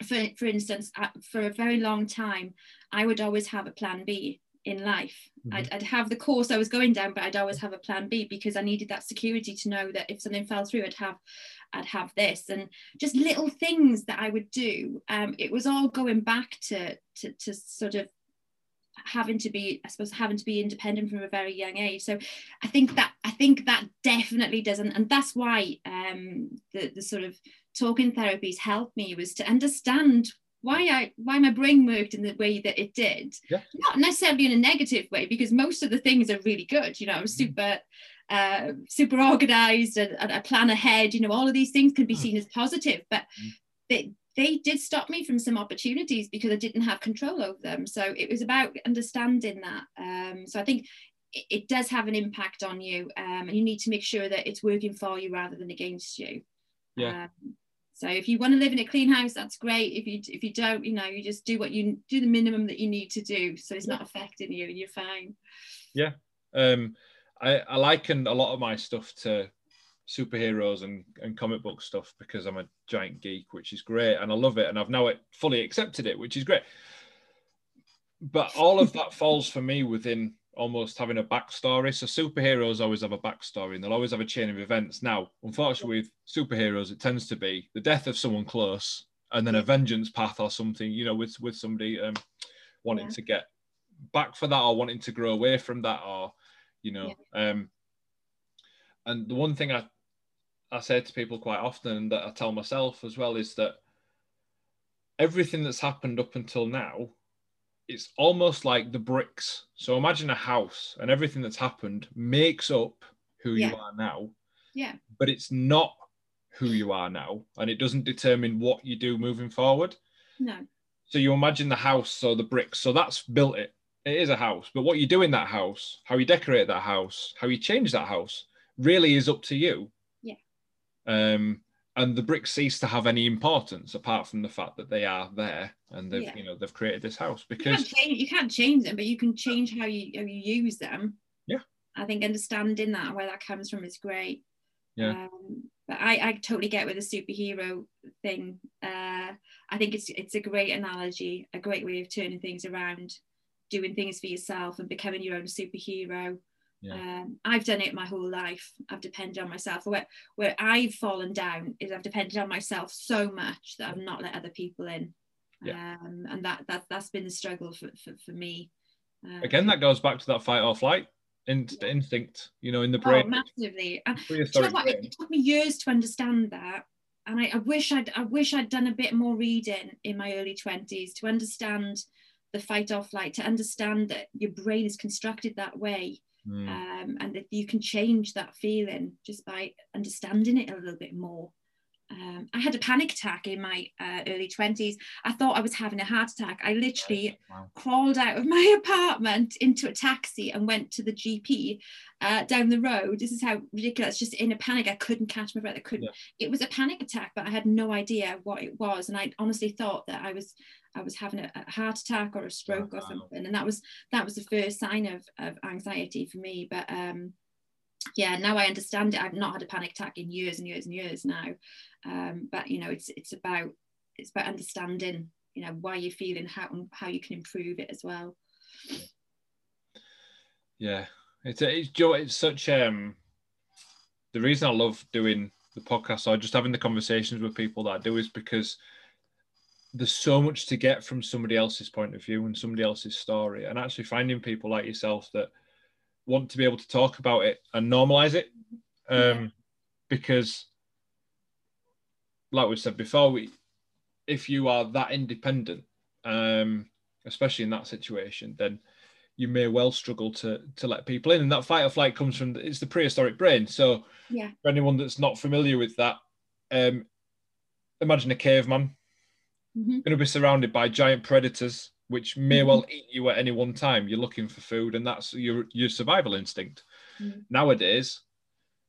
S2: for, for instance, uh, for a very long time, I would always have a plan B in life. Mm-hmm. I'd, I'd, have the course I was going down, but I'd always have a plan B because I needed that security to know that if something fell through, I'd have, I'd have this, and just little things that I would do. Um, it was all going back to, to, to sort of having to be, I suppose, having to be independent from a very young age. So I think that I think that definitely doesn't, and that's why um, the the sort of talking therapies helped me was to understand why I why my brain worked in the way that it did.
S1: Yeah.
S2: Not necessarily in a negative way, because most of the things are really good. You know, I'm mm. super uh, super organized and, and I plan ahead. You know, all of these things can be mm. seen as positive, but mm. they, they did stop me from some opportunities because I didn't have control over them. So it was about understanding that. Um, so I think it, it, does have an impact on you, um, and you need to make sure that it's working for you rather than against you.
S1: Yeah.
S2: Um, so if you want to live in a clean house, that's great. If you if you don't, you know, you just do what you do the minimum that you need to do, so it's not affecting you, and you're fine.
S1: Yeah. Um, I, I liken a lot of my stuff to superheroes and, and comic book stuff because I'm a giant geek, which is great, and I love it, and I've now fully accepted it, which is great. But all of that [LAUGHS] falls for me within almost having a backstory. So superheroes always have a backstory, and they'll always have a chain of events. Now, unfortunately, with superheroes, it tends to be the death of someone close, and then a vengeance path or something. You know, with with somebody um, wanting yeah. to get back for that or wanting to grow away from that, or you know. Yeah. Um, and the one thing I I say to people quite often that I tell myself as well is that everything that's happened up until now, it's almost like the bricks. So imagine a house and everything that's happened makes up who yeah. you are now.
S2: Yeah.
S1: But it's not who you are now and it doesn't determine what you do moving forward.
S2: No.
S1: So you imagine the house, so the bricks, so that's built it. It is a house, but what you do in that house, how you decorate that house, how you change that house, really is up to you. Yeah. Um, and the bricks cease to have any importance apart from the fact that they are there and they've yeah. you know they've created this house because you
S2: can't, change, you can't change them but you can change how you how you use them.
S1: Yeah.
S2: I think understanding that where that comes from is great.
S1: Yeah. Um,
S2: but I, I totally get with the superhero thing. Uh, i think it's it's a great analogy a great way of turning things around doing things for yourself and becoming your own superhero yeah. Um, I've done it my whole life. I've depended on myself. Where where I've fallen down is I've depended on myself so much that I've not let other people in. Yeah. Um, and that that that's been the struggle for, for, for me.
S1: Um, Again, that goes back to that fight or flight in, yeah. instinct, you know, in the brain.
S2: Oh, massively. And, you know what, it took me years to understand that. And I, I wish I'd I wish I'd done a bit more reading in my early 20s to understand the fight or flight, to understand that your brain is constructed that way mm. um, and that you can change that feeling just by understanding it a little bit more. Um, I had a panic attack in my uh, early 20s. I thought I was having a heart attack. I literally wow. crawled out of [LAUGHS] my apartment into a taxi and went to the GP uh, down the road. This is how ridiculous, just in a panic. I couldn't catch my breath. I couldn't. Yeah. It was a panic attack, but I had no idea what it was. And I honestly thought that I was I was having a, a heart attack or a stroke wow. or something, and that was that was the first sign of, of anxiety for me. But um, yeah, now I understand it. I've not had a panic attack in years and years and years now. Um, but you know, it's it's about it's about understanding you know why you're feeling how how you can improve it as well.
S1: Yeah, it's it's it's such um the reason I love doing the podcast or just having the conversations with people that I do is because there's so much to get from somebody else's point of view and somebody else's story and actually finding people like yourself that want to be able to talk about it and normalize it um, yeah. because like we said before we if you are that independent um, especially in that situation then you may well struggle to to let people in and that fight or flight comes from it's the prehistoric brain. So
S2: yeah.
S1: for anyone that's not familiar with that um, imagine a caveman mm-hmm. going to be surrounded by giant predators, which may mm-hmm. well eat you at any one time. You're looking for food, and that's your your survival instinct. Mm-hmm. Nowadays,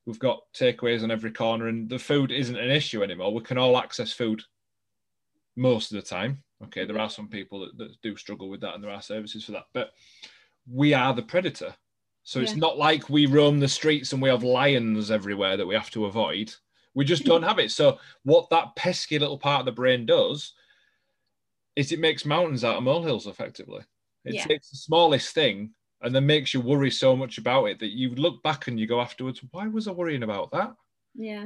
S1: we've got takeaways on every corner, and the food isn't an issue anymore. We can all access food most of the time. Okay, there are some people that, that do struggle with that, and there are services for that, but we are the predator. So yeah. it's not like we roam the streets and we have lions everywhere that we have to avoid. We just [LAUGHS] don't have it. So what that pesky little part of the brain does is it makes mountains out of molehills effectively. It yeah. takes the smallest thing and then makes you worry so much about it that you look back and you go afterwards, why was I worrying about that?
S2: Yeah.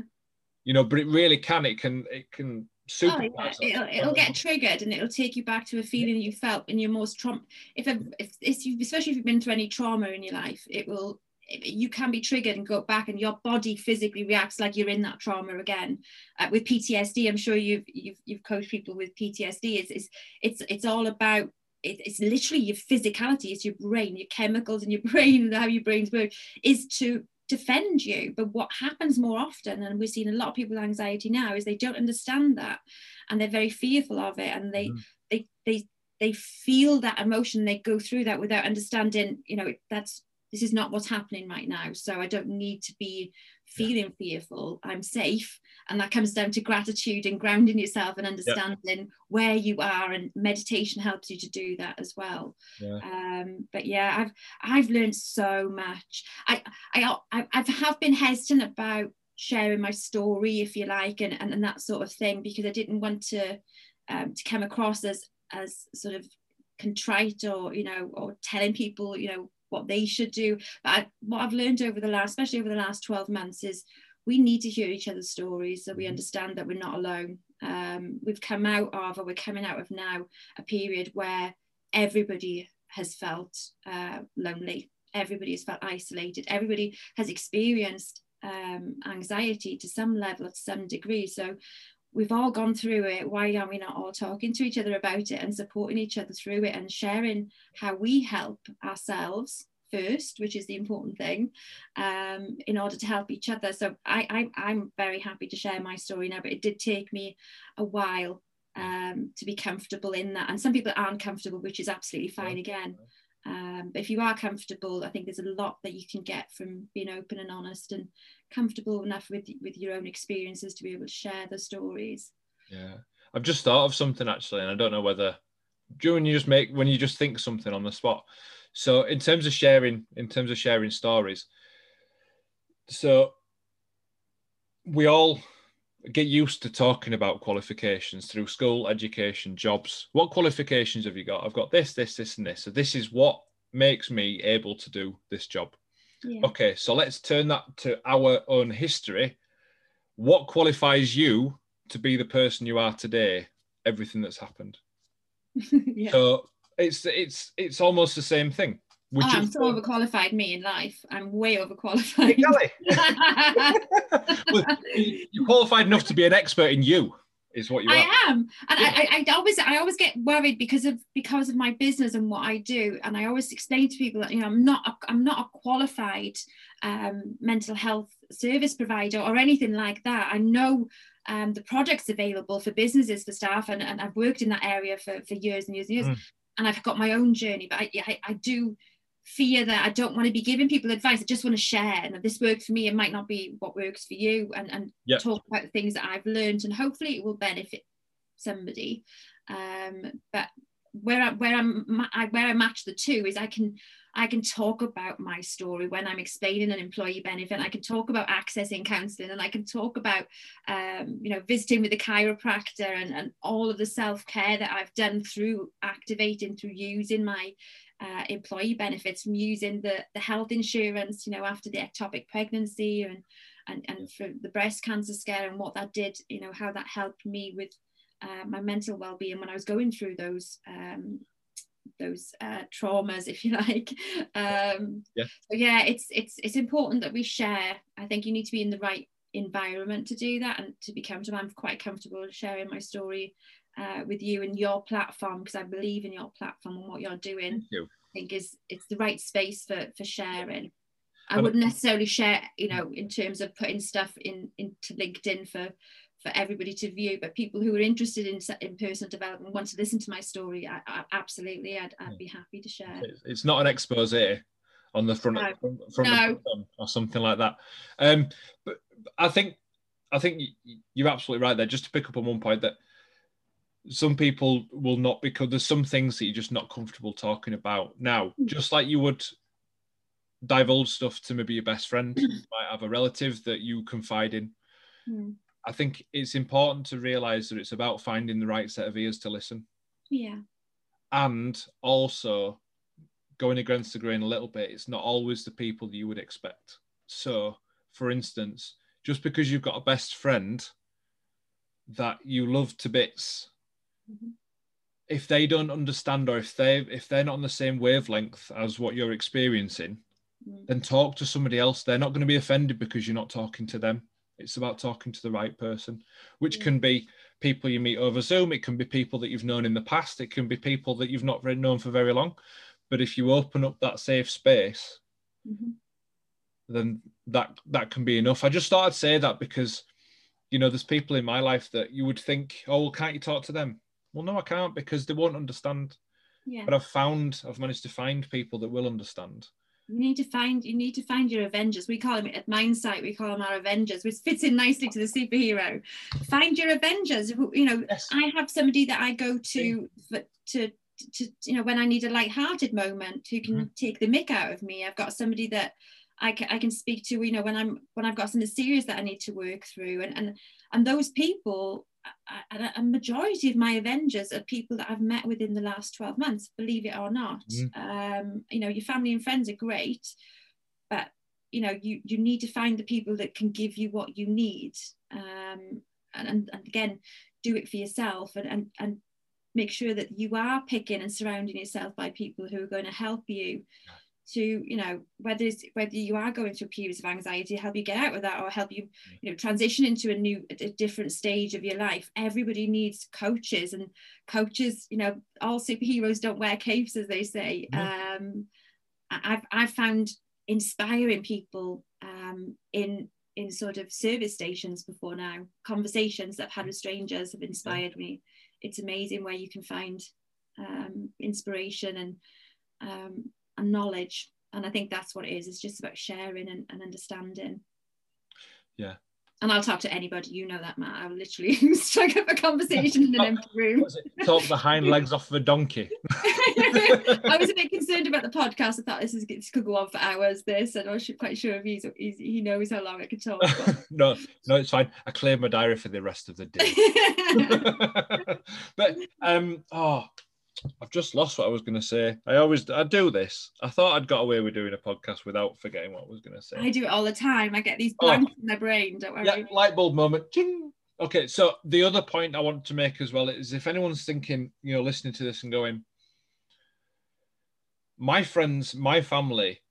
S1: You know, but it really can. It can. It can.
S2: Oh, yeah. it'll, it'll get triggered and it'll take you back to a feeling you felt in your most trauma. If, if, if especially if you've been through any trauma in your life, it will you can be triggered and go back and your body physically reacts like you're in that trauma again uh, with ptsd i'm sure you've, you've you've coached people with ptsd it's it's it's, it's all about it, it's literally your physicality it's your brain your chemicals in your [LAUGHS] brain and how your brains work is to defend you. But what happens more often, and we've seen a lot of people with anxiety now, is they don't understand that and they're very fearful of it and they mm. they they they feel that emotion they go through that without understanding you know that's this is not what's happening right now so i don't need to be feeling fearful i'm safe and that comes down to gratitude and grounding yourself and understanding yep. where you are and meditation helps you to do that as well yeah. Um, but yeah i've i've learned so much i i i i have been hesitant about sharing my story if you like and, and, and that sort of thing because i didn't want to um, to come across as as sort of contrite or you know or telling people you know what they should do. But I, what I've learned over the last, especially over the last 12 months, is we need to hear each other's stories so we mm-hmm. understand that we're not alone. Um, we've come out of, or we're coming out of now, a period where everybody has felt uh, lonely. Everybody has felt isolated. Everybody has experienced um, anxiety to some level, to some degree. So we've all gone through it. Why are we not all talking to each other about it and supporting each other through it and sharing how we help ourselves first, which is the important thing, um, in order to help each other. So I, I, am very happy to share my story now, but it did take me a while um, to be comfortable in that. And some people aren't comfortable, which is absolutely fine again. Um, but if you are comfortable, I think there's a lot that you can get from being open and honest and comfortable enough with with your own experiences to be able to share the stories.
S1: Yeah, I've just thought of something actually, and I don't know whether when you just make when you just think something on the spot. So in terms of sharing, in terms of sharing stories, so we all get used to talking about qualifications through school, education, jobs. What qualifications have you got? I've got this, this, this, and this. So this is what makes me able to do this job. Yeah. Okay, so let's turn that to our own history. What qualifies you to be the person you are today? Everything that's happened. [LAUGHS] yeah. So it's it's it's almost the same thing.
S2: Which oh, I'm so overqualified me in life. I'm way overqualified. [LAUGHS]
S1: well, you're qualified enough to be an expert in you is what you are.
S2: I am. And yeah. I, I always I always get worried because of because of my business and what I do. And I always explain to people that you know I'm not a, I'm not a qualified um, mental health service provider or anything like that. I know um, the projects available for businesses for staff and, and I've worked in that area for, for years and years and years. Mm. And I've got my own journey, but I, I, I do fear that I don't want to be giving people advice. I just want to share. And this worked for me, it might not be what works for you. And, and yep. talk about the things that I've learned and hopefully it will benefit somebody. Um, but where I, where I'm where I match the two is I can I can talk about my story when I'm explaining an employee benefit. I can talk about accessing counselling, and I can talk about um, you know visiting with a chiropractor and, and all of the self care that I've done through activating through using my uh, employee benefits from using the, the health insurance, you know, after the ectopic pregnancy and, and, and for the breast cancer scare and what that did, you know, how that helped me with uh, my mental well-being when I was going through those um, those uh, traumas, [LAUGHS] if you like. Um, yeah. So yeah, it's it's it's important that we share. I think you need to be in the right environment to do that and to be comfortable. I'm quite comfortable sharing my story uh, with you and your platform because I believe in your platform and what you're doing.
S1: You.
S2: I think is it's the right space for for sharing. I wouldn't necessarily share, you know, in terms of putting stuff in into LinkedIn for for everybody to view, but people who are interested in in personal development want to listen to my story. I, I absolutely, I'd, I'd be happy to share.
S1: It's not an expose on the front, no. front no. or something like that. Um, but I think I think you're absolutely right there. Just to pick up on one point that some people will not because there's some things that you're just not comfortable talking about now hmm. just like you would divulge stuff to maybe your best friend you might have a relative that you confide in mm. i think it's important to realize that it's about finding the right set of ears to listen
S2: yeah
S1: and also going against the grain a little bit it's not always the people that you would expect so for instance just because you've got a best friend that you love to bits. If they don't understand, or if they if they're not on the same wavelength as what you're experiencing, mm-hmm. then talk to somebody else. They're not going to be offended because you're not talking to them. It's about talking to the right person, which can be people you meet over Zoom. It can be people that you've known in the past. It can be people that you've not known for very long. But if you open up that safe space, mm-hmm. then that that can be enough. I just thought I'd say that because you know there's people in my life that you would think, oh, well, can't you talk to them? Well, no, I can't because they won't understand.
S2: Yeah.
S1: But I've found I've managed to find people that will understand.
S2: You need to find you need to find your Avengers. We call them at Mindsight, we call them our Avengers, which fits in nicely to the superhero. Find your Avengers. You know,
S1: Yes.
S2: I have somebody that I go to for, to to you know when I need a light-hearted moment who can mm-hmm. take the mick out of me. I've got somebody that I can, I can speak to. You know, when I'm when I've got something serious that I need to work through, and and and those people. A- A, a majority of my Avengers are people that I've met within the last 12 months, believe it or not.
S1: Mhm.
S2: Um, you know, your family and friends are great, but you know you you need to find the people that can give you what you need um and, and, and again do it for yourself and, and and make sure that you are picking and surrounding yourself by people who are going to help you to you know whether it's, whether you are going through periods of anxiety help you get out of that or help you you know transition into a new a different stage of your life. Everybody needs coaches and coaches you know all superheroes don't wear capes as they say. Um I- I've, I've found inspiring people um, in in sort of service stations before now. Conversations that i've had with strangers have inspired me. It's amazing where you can find um, inspiration and um, and knowledge and i think that's what it is it's just about sharing and, and understanding
S1: Yeah.
S2: and i'll talk to anybody you know that matt i'll literally [LAUGHS] strike up a conversation in an empty room
S1: What was it? Talk the hind legs off of a donkey. [LAUGHS]
S2: I was a bit concerned about the podcast. I thought this, is, this could go on for hours. This, and I was quite sure if he's, he's he knows how long I could talk. [LAUGHS]
S1: no, no, it's fine. I cleared my diary for the rest of the day.
S2: but
S1: um, oh, I've just lost what I was going to say. I always I do this. I thought I'd got away with doing a podcast without forgetting what I was going to say.
S2: I do it all the time. I get these
S1: Oh.
S2: blanks in my brain. Don't worry.
S1: yeah, light bulb moment. Ching. Okay, so the other point I want to make as well is if anyone's thinking, you know, listening to this and going, my friends, my family,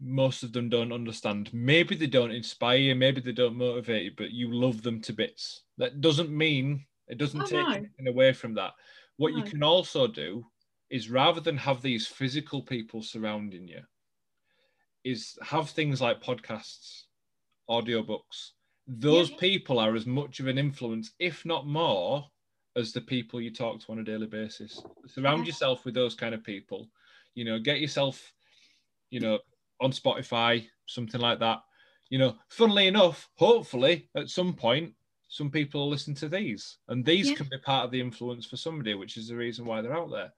S1: most of them don't understand. Maybe they don't inspire you, maybe they don't motivate you, but you love them to bits. That doesn't mean it doesn't
S2: Oh,
S1: take
S2: no.
S1: anything away from that. What you
S2: hmm.
S1: can also do is rather than have these physical people surrounding you, is have things like podcasts, audiobooks. Those
S2: Yeah.
S1: people are as much of an influence, if not more, as the people you talk to on a daily basis. Surround
S2: Yeah.
S1: yourself with those kind of people. You know, get yourself, you know, on Spotify, something like that. You know, funnily enough, hopefully at some point, some people listen to these, and these
S2: Yeah.
S1: can be part of the influence for somebody, which is the reason why they're out there.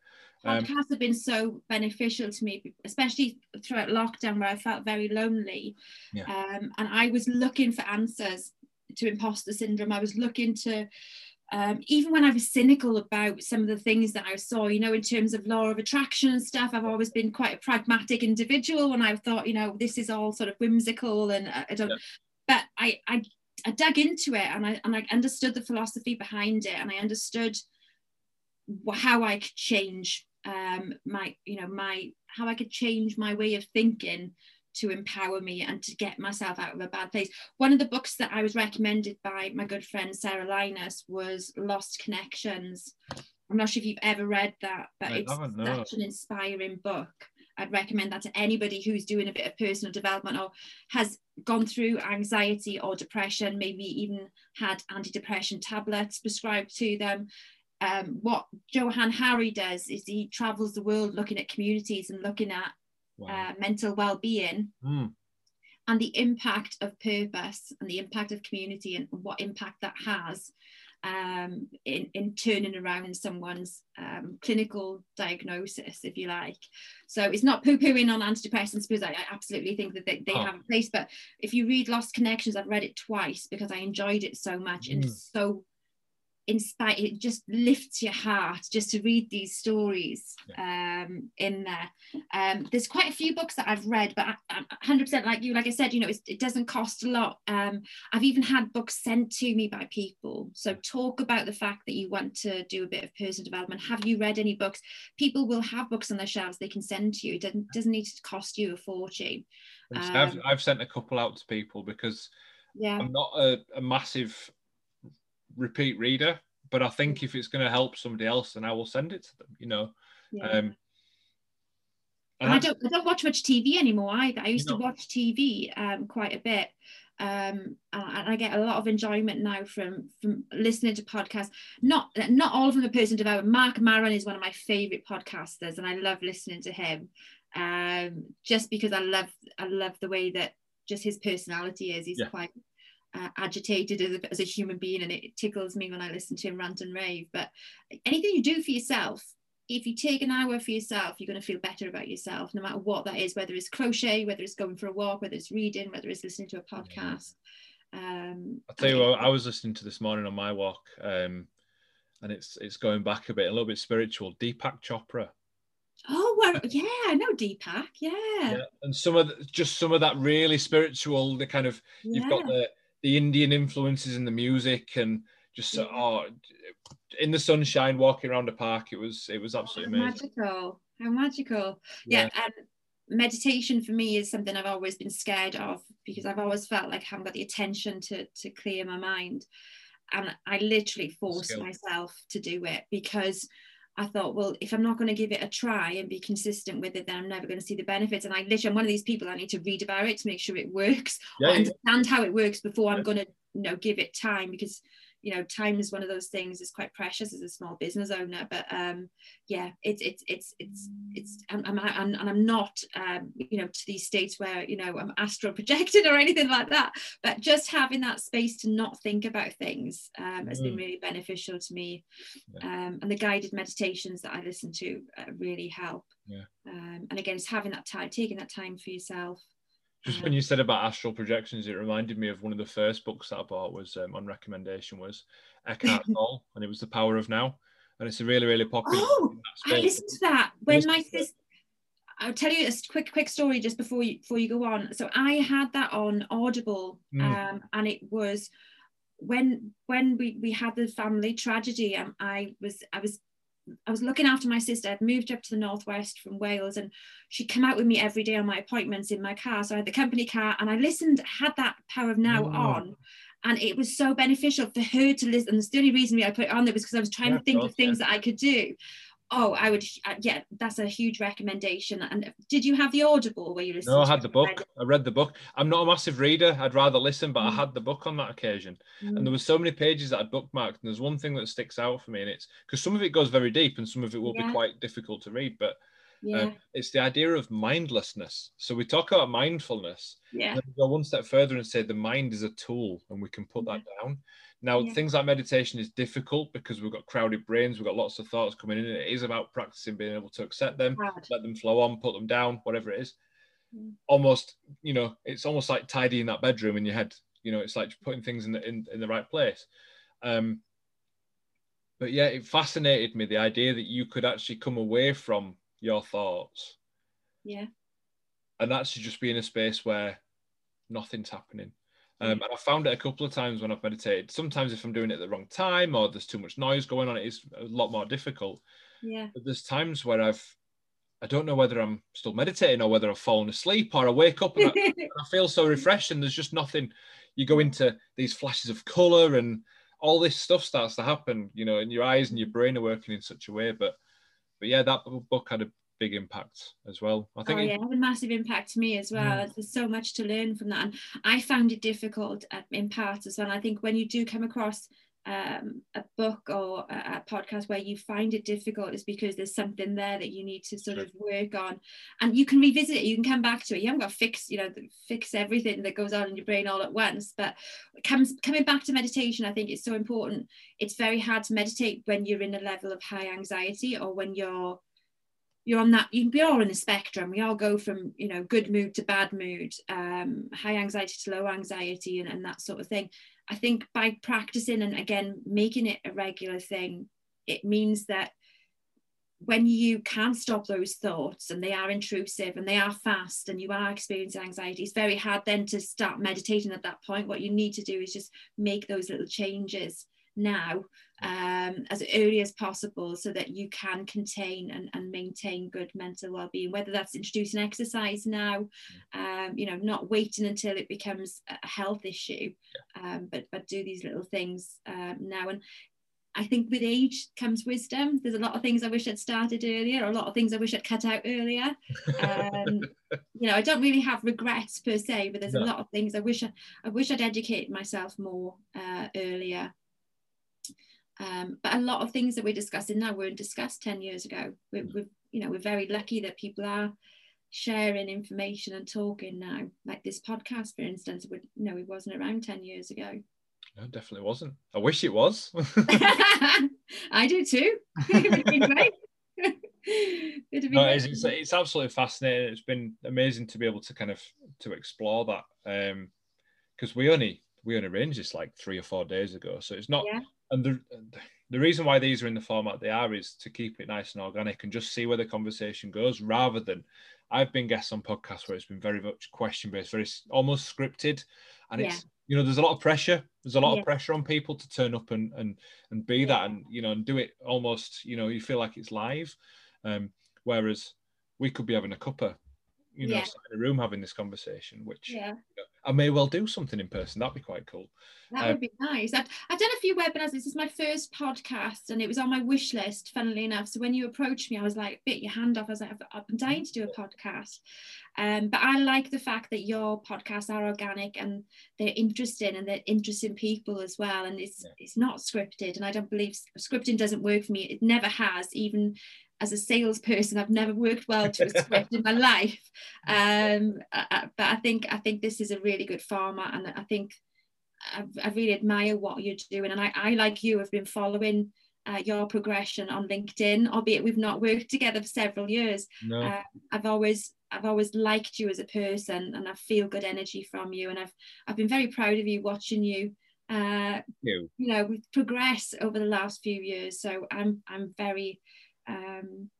S1: Um,
S2: Podcasts have been so beneficial to me, especially throughout lockdown where I felt very lonely.
S1: Yeah.
S2: Um, and I was looking for answers to imposter syndrome. I was looking to, um, even when I was cynical about some of the things that I saw, you know, in terms of law of attraction and stuff, I've always been quite a pragmatic individual. And I thought, you know, this is all sort of whimsical and I I don't,
S1: Yeah.
S2: but I, I, I dug into it and I, and I understood the philosophy behind it and I understood how I could change um, my, you know, my how I could change my way of thinking to empower me and to get myself out of a bad place. One of the books that I was recommended by my good friend Sarah Linus was Lost Connections. I'm not sure if you've ever read that, but
S1: I
S2: it's such an inspiring book. I'd recommend that to anybody who's doing a bit of personal development or has gone through anxiety or depression, maybe even had antidepressant tablets prescribed to them. Um, what Johann Hari does is he travels the world looking at communities and looking at
S1: wow.
S2: uh, mental well-being
S1: Mm,
S2: and the impact of purpose and the impact of community and what impact that has um, in, in turning around in someone's um, clinical diagnosis, if you like. So it's not poo-pooing on antidepressants because I, I absolutely think that they, they
S1: Oh.
S2: have a place. But if you read Lost Connections, I've read it twice because I enjoyed it so much and
S1: Mm.
S2: so inspired. It just lifts your heart just to read these stories um, in there. Um, there's quite a few books that I've read, but I, I'm 100% like you, like I said, you know, it's, it doesn't cost a lot. Um, I've even had books sent to me by people. So talk about the fact that you want to do a bit of personal development. Have you read any books? People will have books on their shelves they can send to you. It doesn't, doesn't need to cost you a fortune.
S1: I've,
S2: Um,
S1: I've sent a couple out to people because
S2: Yeah.
S1: I'm not a, a massive repeat reader, but I think if it's going to help somebody else, then I will send it to them. You know,
S2: yeah.
S1: um,
S2: And, I don't I don't watch much TV anymore either. I used to watch TV um, quite a bit. Um, and I get a lot of enjoyment now from from listening to podcasts. Not not all of them are person development. Marc Maron is one of my favorite podcasters, and I love listening to him. Um, just because I love I love the way that just his personality is. He's yeah. quite uh, agitated as a, as a human being, and it tickles me when I listen to him rant and rave. But anything you do for yourself, if you take an hour for yourself, you're going to feel better about yourself, no matter what that is, whether it's crochet, whether it's going for a walk, whether it's reading, whether it's listening to a podcast. Um,
S1: I'll tell you what, I was listening to this morning on my walk, um, and it's it's going back a bit, a little bit spiritual. Deepak Chopra.
S2: Oh well, yeah, I know Deepak. Yeah. yeah.
S1: And some of the, just some of that really spiritual, the kind of yeah. you've got the the Indian influences in the music and just yeah. oh in the sunshine walking around the park it was it was absolutely
S2: oh, magical how magical yeah. yeah. and meditation for me is something I've always been scared of because I've always felt like I haven't got the attention to to clear my mind and I literally forced Skill. myself to do it because I thought, well, if I'm not going to give it a try and be consistent with it, then I'm never going to see the benefits. And I literally, I'm one of these people. I need to read about it to make sure it works, yeah, or understand how it works before I'm going to, you know, give it time because you know time is one of those things it's quite precious as a small business owner but um yeah it's it's it's it's it's I'm, I'm, I'm and I'm not um you know to these states where you know I'm astral projected [LAUGHS] or anything like that but just having that space to not think about things um, has mm. been really beneficial to me yeah. um and the guided meditations that I listen to uh, really help
S1: yeah
S2: um and again it's having that time taking that time for yourself
S1: just when you said about astral projections, it reminded me of one of the first books that I bought was um, on recommendation was Eckhart [LAUGHS] Tolle, and it was The Power of Now, and it's a really really popular.
S2: Oh, I listened to that when my sister. I'll tell you a quick quick story just before you before you go on. So I had that on Audible, mm. um, and it was when when we we had the family tragedy. Um, I was I was I was looking after my sister. I'd moved up to the northwest from Wales, and she'd come out with me every day on my appointments in my car. So I had the company car, and I listened, had that Power of Now oh. on, and it was so beneficial for her to listen. And the only reason I put it on there was because I was trying yeah, to think of things yeah. that I could do oh i would uh, yeah that's a huge recommendation and did you have the audible where you listened
S1: no i had the book read? i read the book i'm not a massive reader i'd rather listen but mm. i had the book on that occasion mm. and there was so many pages that i'd bookmarked and there's one thing that sticks out for me and it's because some of it goes very deep and some of it will yeah. be quite difficult to read but uh, yeah. Uh, it's the idea of mindlessness. So we talk about mindfulness.
S2: Yeah.
S1: go one step further and say the mind is a tool and we can put that down. Now, yeah. things like meditation is difficult because we've got crowded brains, we've got lots of thoughts coming in. and It is about practicing being able to accept them, let them flow on, put them down, whatever it is. Mm. Almost, you know, it's almost like tidying that bedroom in your head. You know, it's like putting things in the in, in the right place. Um, but yeah, it fascinated me the idea that you could actually come away from your thoughts.
S2: Yeah.
S1: And actually just be in a space where nothing's happening. Um, and I found it a couple of times when I've meditated. Sometimes if I'm doing it at the wrong time or there's too much noise going on, it is a lot more difficult.
S2: Yeah.
S1: But there's times where I've I don't know whether I'm still meditating or whether I've fallen asleep or I wake up and I, [LAUGHS] and I feel so refreshed and there's just nothing. You go into these flashes of color and all this stuff starts to happen, you know, and your eyes and your brain are working in such a way. But but yeah, that book had a big impact as well. I think
S2: oh, yeah, it had a massive impact to me as well. There's so much to learn from that, and I found it difficult in parts as well. I think when you do come across um, a book or a, a, podcast where you find it difficult is because there's something there that you need to sort of work on and you can revisit it you can come back to it you haven't got to fix you know fix everything that goes on in your brain all at once but comes coming back to meditation i think it's so important it's very hard to meditate when you're in a level of high anxiety or when you're you're on that you, we all in a spectrum. We all go from you know good mood to bad mood um, high anxiety to low anxiety and, and that sort of thing. I think by practicing and again making it a regular thing it means that when you can't stop those thoughts and they are intrusive and they are fast and you are experiencing anxiety it's very hard then to start meditating at that point. What you need to do is just make those little changes now um, as early as possible so that you can contain and, and maintain good mental well-being whether that's introducing exercise now um, you know not waiting until it becomes a health issue um, but but do these little things um, now and I think with age comes wisdom. There's a lot of things I wish I'd started earlier, a lot of things I wish I'd cut out earlier. Um, [LAUGHS] you know, I don't really have regrets per se, but there's no. a lot of things I wish I, I wish I'd educated myself more uh, earlier. Um, but a lot of things that we're discussing now weren't discussed 10 years ago. We're, we're, you know, we're very lucky that people are sharing information and talking now. Like this podcast, for instance, would you know, it wasn't around 10 years ago.
S1: No, definitely wasn't. I wish it was. [LAUGHS] [LAUGHS]
S2: I do too. [LAUGHS]
S1: no, it's, it's, it's, absolutely fascinating. It's been amazing to be able to kind of to explore that because um, we only we only arranged this like three or four days ago, so it's not. Yeah. And the the reason why these are in the format they are is to keep it nice and organic and just see where the conversation goes, rather than I've been guests on podcasts where it's been very much question based, very almost scripted, and yeah. it's you know there's a lot of pressure. There's a lot yeah. of pressure on people to turn up and and and be yeah. that and you know and do it almost you know you feel like it's live, um, whereas we could be having a cuppa, you know, in a room having this conversation, which yeah. You know, I may well do something in person. That'd be quite cool.
S2: That would um, be nice. I've, I've done a few webinars. This is my first podcast and it was on my wish list, funnily enough. So when you approached me, I was like, bit your hand off. I was like, I've, been dying to do a podcast. Um, but I like the fact that your podcasts are organic and they're interesting and they're interesting people as well. And it's yeah. it's not scripted. And I don't believe scripting doesn't work for me. It never has, even as a salesperson, I've never worked well to a [LAUGHS] script in my life. Um, I, but I think I think this is a really good format, and I think I, I really admire what you're doing. And I, I like you, have been following uh, your progression on LinkedIn, albeit we've not worked together for several years. No. Uh, I've always I've always liked you as a person, and I feel good energy from you. And I've I've been very proud of you watching you. Uh, you. you know, progress over the last few years. So I'm I'm very um,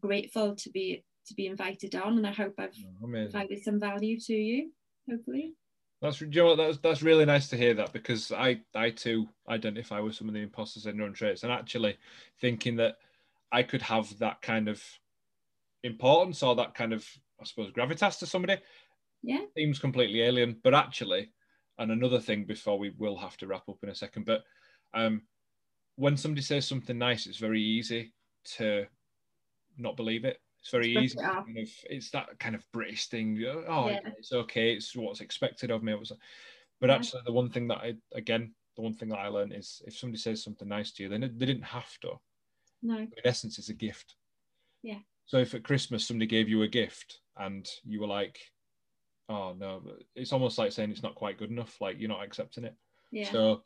S2: grateful to be to be invited on, and I hope I've oh, provided some value to you. Hopefully.
S1: That's you know what, that's that's really nice to hear that because I I too identify with some of the imposter syndrome traits and actually thinking that I could have that kind of importance or that kind of I suppose gravitas to somebody.
S2: Yeah.
S1: Seems completely alien, but actually, and another thing before we will have to wrap up in a second, but um, when somebody says something nice, it's very easy to not believe it. It's very easy. It kind of, it's that kind of British thing. Oh, yeah. it's okay. It's what's expected of me. It was, but yeah. actually, the one thing that I again, the one thing that I learned is if somebody says something nice to you, then they didn't have to.
S2: No. In
S1: essence, it's a gift.
S2: Yeah.
S1: So if at Christmas somebody gave you a gift and you were like, "Oh no," it's almost like saying it's not quite good enough. Like you're not accepting it.
S2: Yeah.
S1: So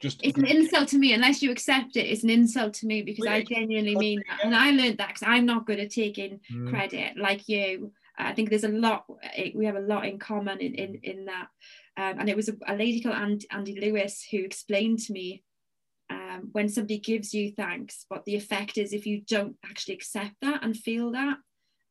S1: just
S2: it's an insult to me unless you accept it it's an insult to me because i genuinely mean that. And i learned that because i'm not good at taking mm. credit like you. I think there's a lot we have a lot in common in in, in that. Um, and it was a, a, lady called andy, andy lewis who explained to me um, when somebody gives you thanks what the effect is if you don't actually accept that and feel that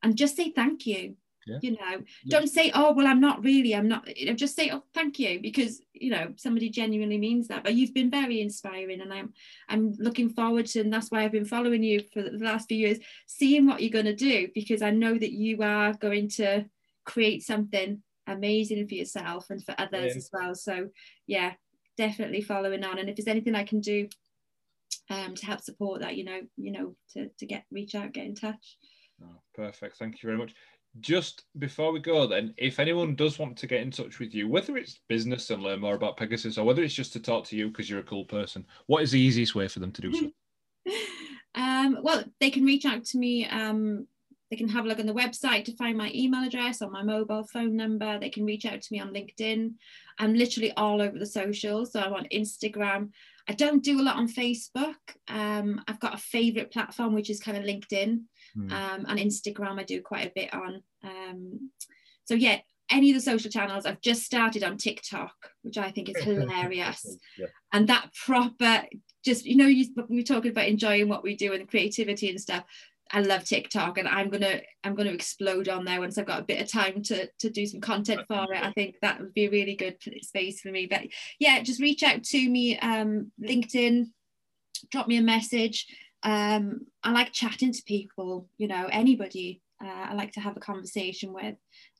S2: and just say thank you yeah. you know don't say oh well i'm not really i'm not you know just say oh thank you because you know somebody genuinely means that. But you've been very inspiring and i'm i'm looking forward to and that's why i've been following you for the last few years seeing what you're going to do because i know that you are going to create something amazing for yourself and for others yeah. as well. So yeah definitely following on. And if there's anything i can do um, to help support that you know you know to, to get reach out get in touch.
S1: Oh, perfect. Thank you very much just before we go, then, if anyone does want to get in touch with you, whether it's business and learn more about Pegasus or whether it's just to talk to you because you're a cool person, what is the easiest way for them to do so? [LAUGHS]
S2: um, well, they can reach out to me. Um, they can have a look on the website to find my email address or my mobile phone number. They can reach out to me on LinkedIn. I'm literally all over the socials. So I'm on Instagram. I don't do a lot on Facebook. Um, I've got a favorite platform, which is kind of LinkedIn mm. um, and Instagram. I do quite a bit on. Um, so yeah, any of the social channels. I've just started on TikTok, which I think is [LAUGHS] hilarious, yeah. and that proper just you know you, we were talking about enjoying what we do and creativity and stuff. I love TikTok and I'm gonna I'm gonna explode on there once I've got a bit of time to to do some content for it. I think that would be a really good space for me. But yeah, just reach out to me, um, LinkedIn, drop me a message. Um, I like chatting to people, you know, anybody. Uh, I like to have a conversation with.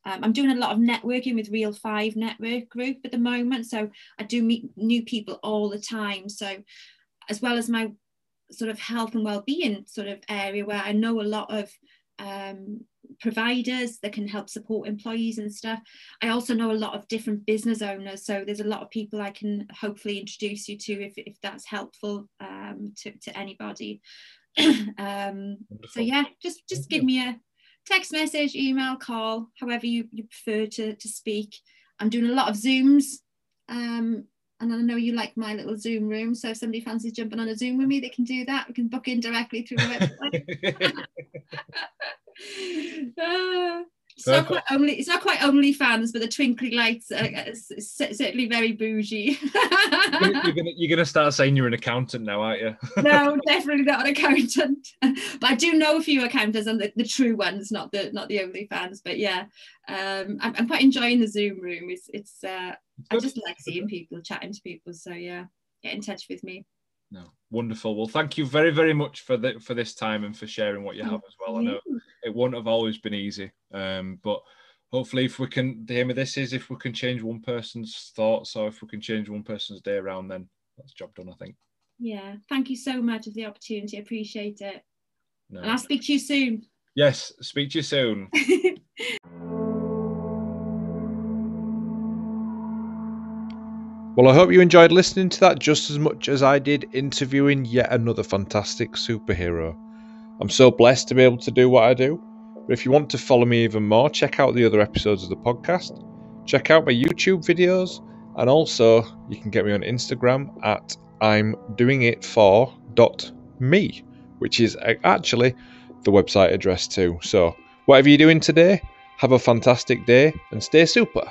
S2: Um, I'm doing a lot of networking with Real Five Network Group at the moment, so I do meet new people all the time. So, as well as my sort of health and well-being sort of area where I know a lot of um, providers that can help support employees and stuff. I also know a lot of different business owners, so there's a lot of people I can hopefully introduce you to if, if that's helpful um, to, to anybody. [CLEARS THROAT] um, so yeah, just just give me a text message, email, call, however you, you prefer to, to speak. I'm doing a lot of Zooms. Um, and I know you like my little Zoom room. So if somebody fancies jumping on a Zoom with me, they can do that. We can book in directly through the website. [LAUGHS] [LAUGHS] uh, it's not quite only it's not quite OnlyFans, but the twinkly lights are certainly very bougie.
S1: you're, gonna, you're gonna start saying you're an accountant now, aren't you? [LAUGHS] [LAUGHS]
S2: no, definitely not an accountant. [LAUGHS] but I do know a few accountants and the, the true ones, not the not the OnlyFans. But yeah, um, I'm, I'm quite enjoying the Zoom room. It's it's uh, I just like seeing people, chatting to people. So yeah, get in touch with me.
S1: No, wonderful. Well, thank you very, very much for the for this time and for sharing what you have as well. I know it won't have always been easy, um, but hopefully, if we can, the aim of this is if we can change one person's thoughts or if we can change one person's day around, then that's job done. I think.
S2: Yeah, thank you so much for the opportunity. I appreciate it. No. And I'll speak to you soon.
S1: Yes, speak to you soon. [LAUGHS] Well, I hope you enjoyed listening to that just as much as I did interviewing yet another fantastic superhero. I'm so blessed to be able to do what I do. But if you want to follow me even more, check out the other episodes of the podcast, check out my YouTube videos, and also you can get me on Instagram at I'm doing it for dot me, which is actually the website address too. So, whatever you're doing today, have a fantastic day and stay super.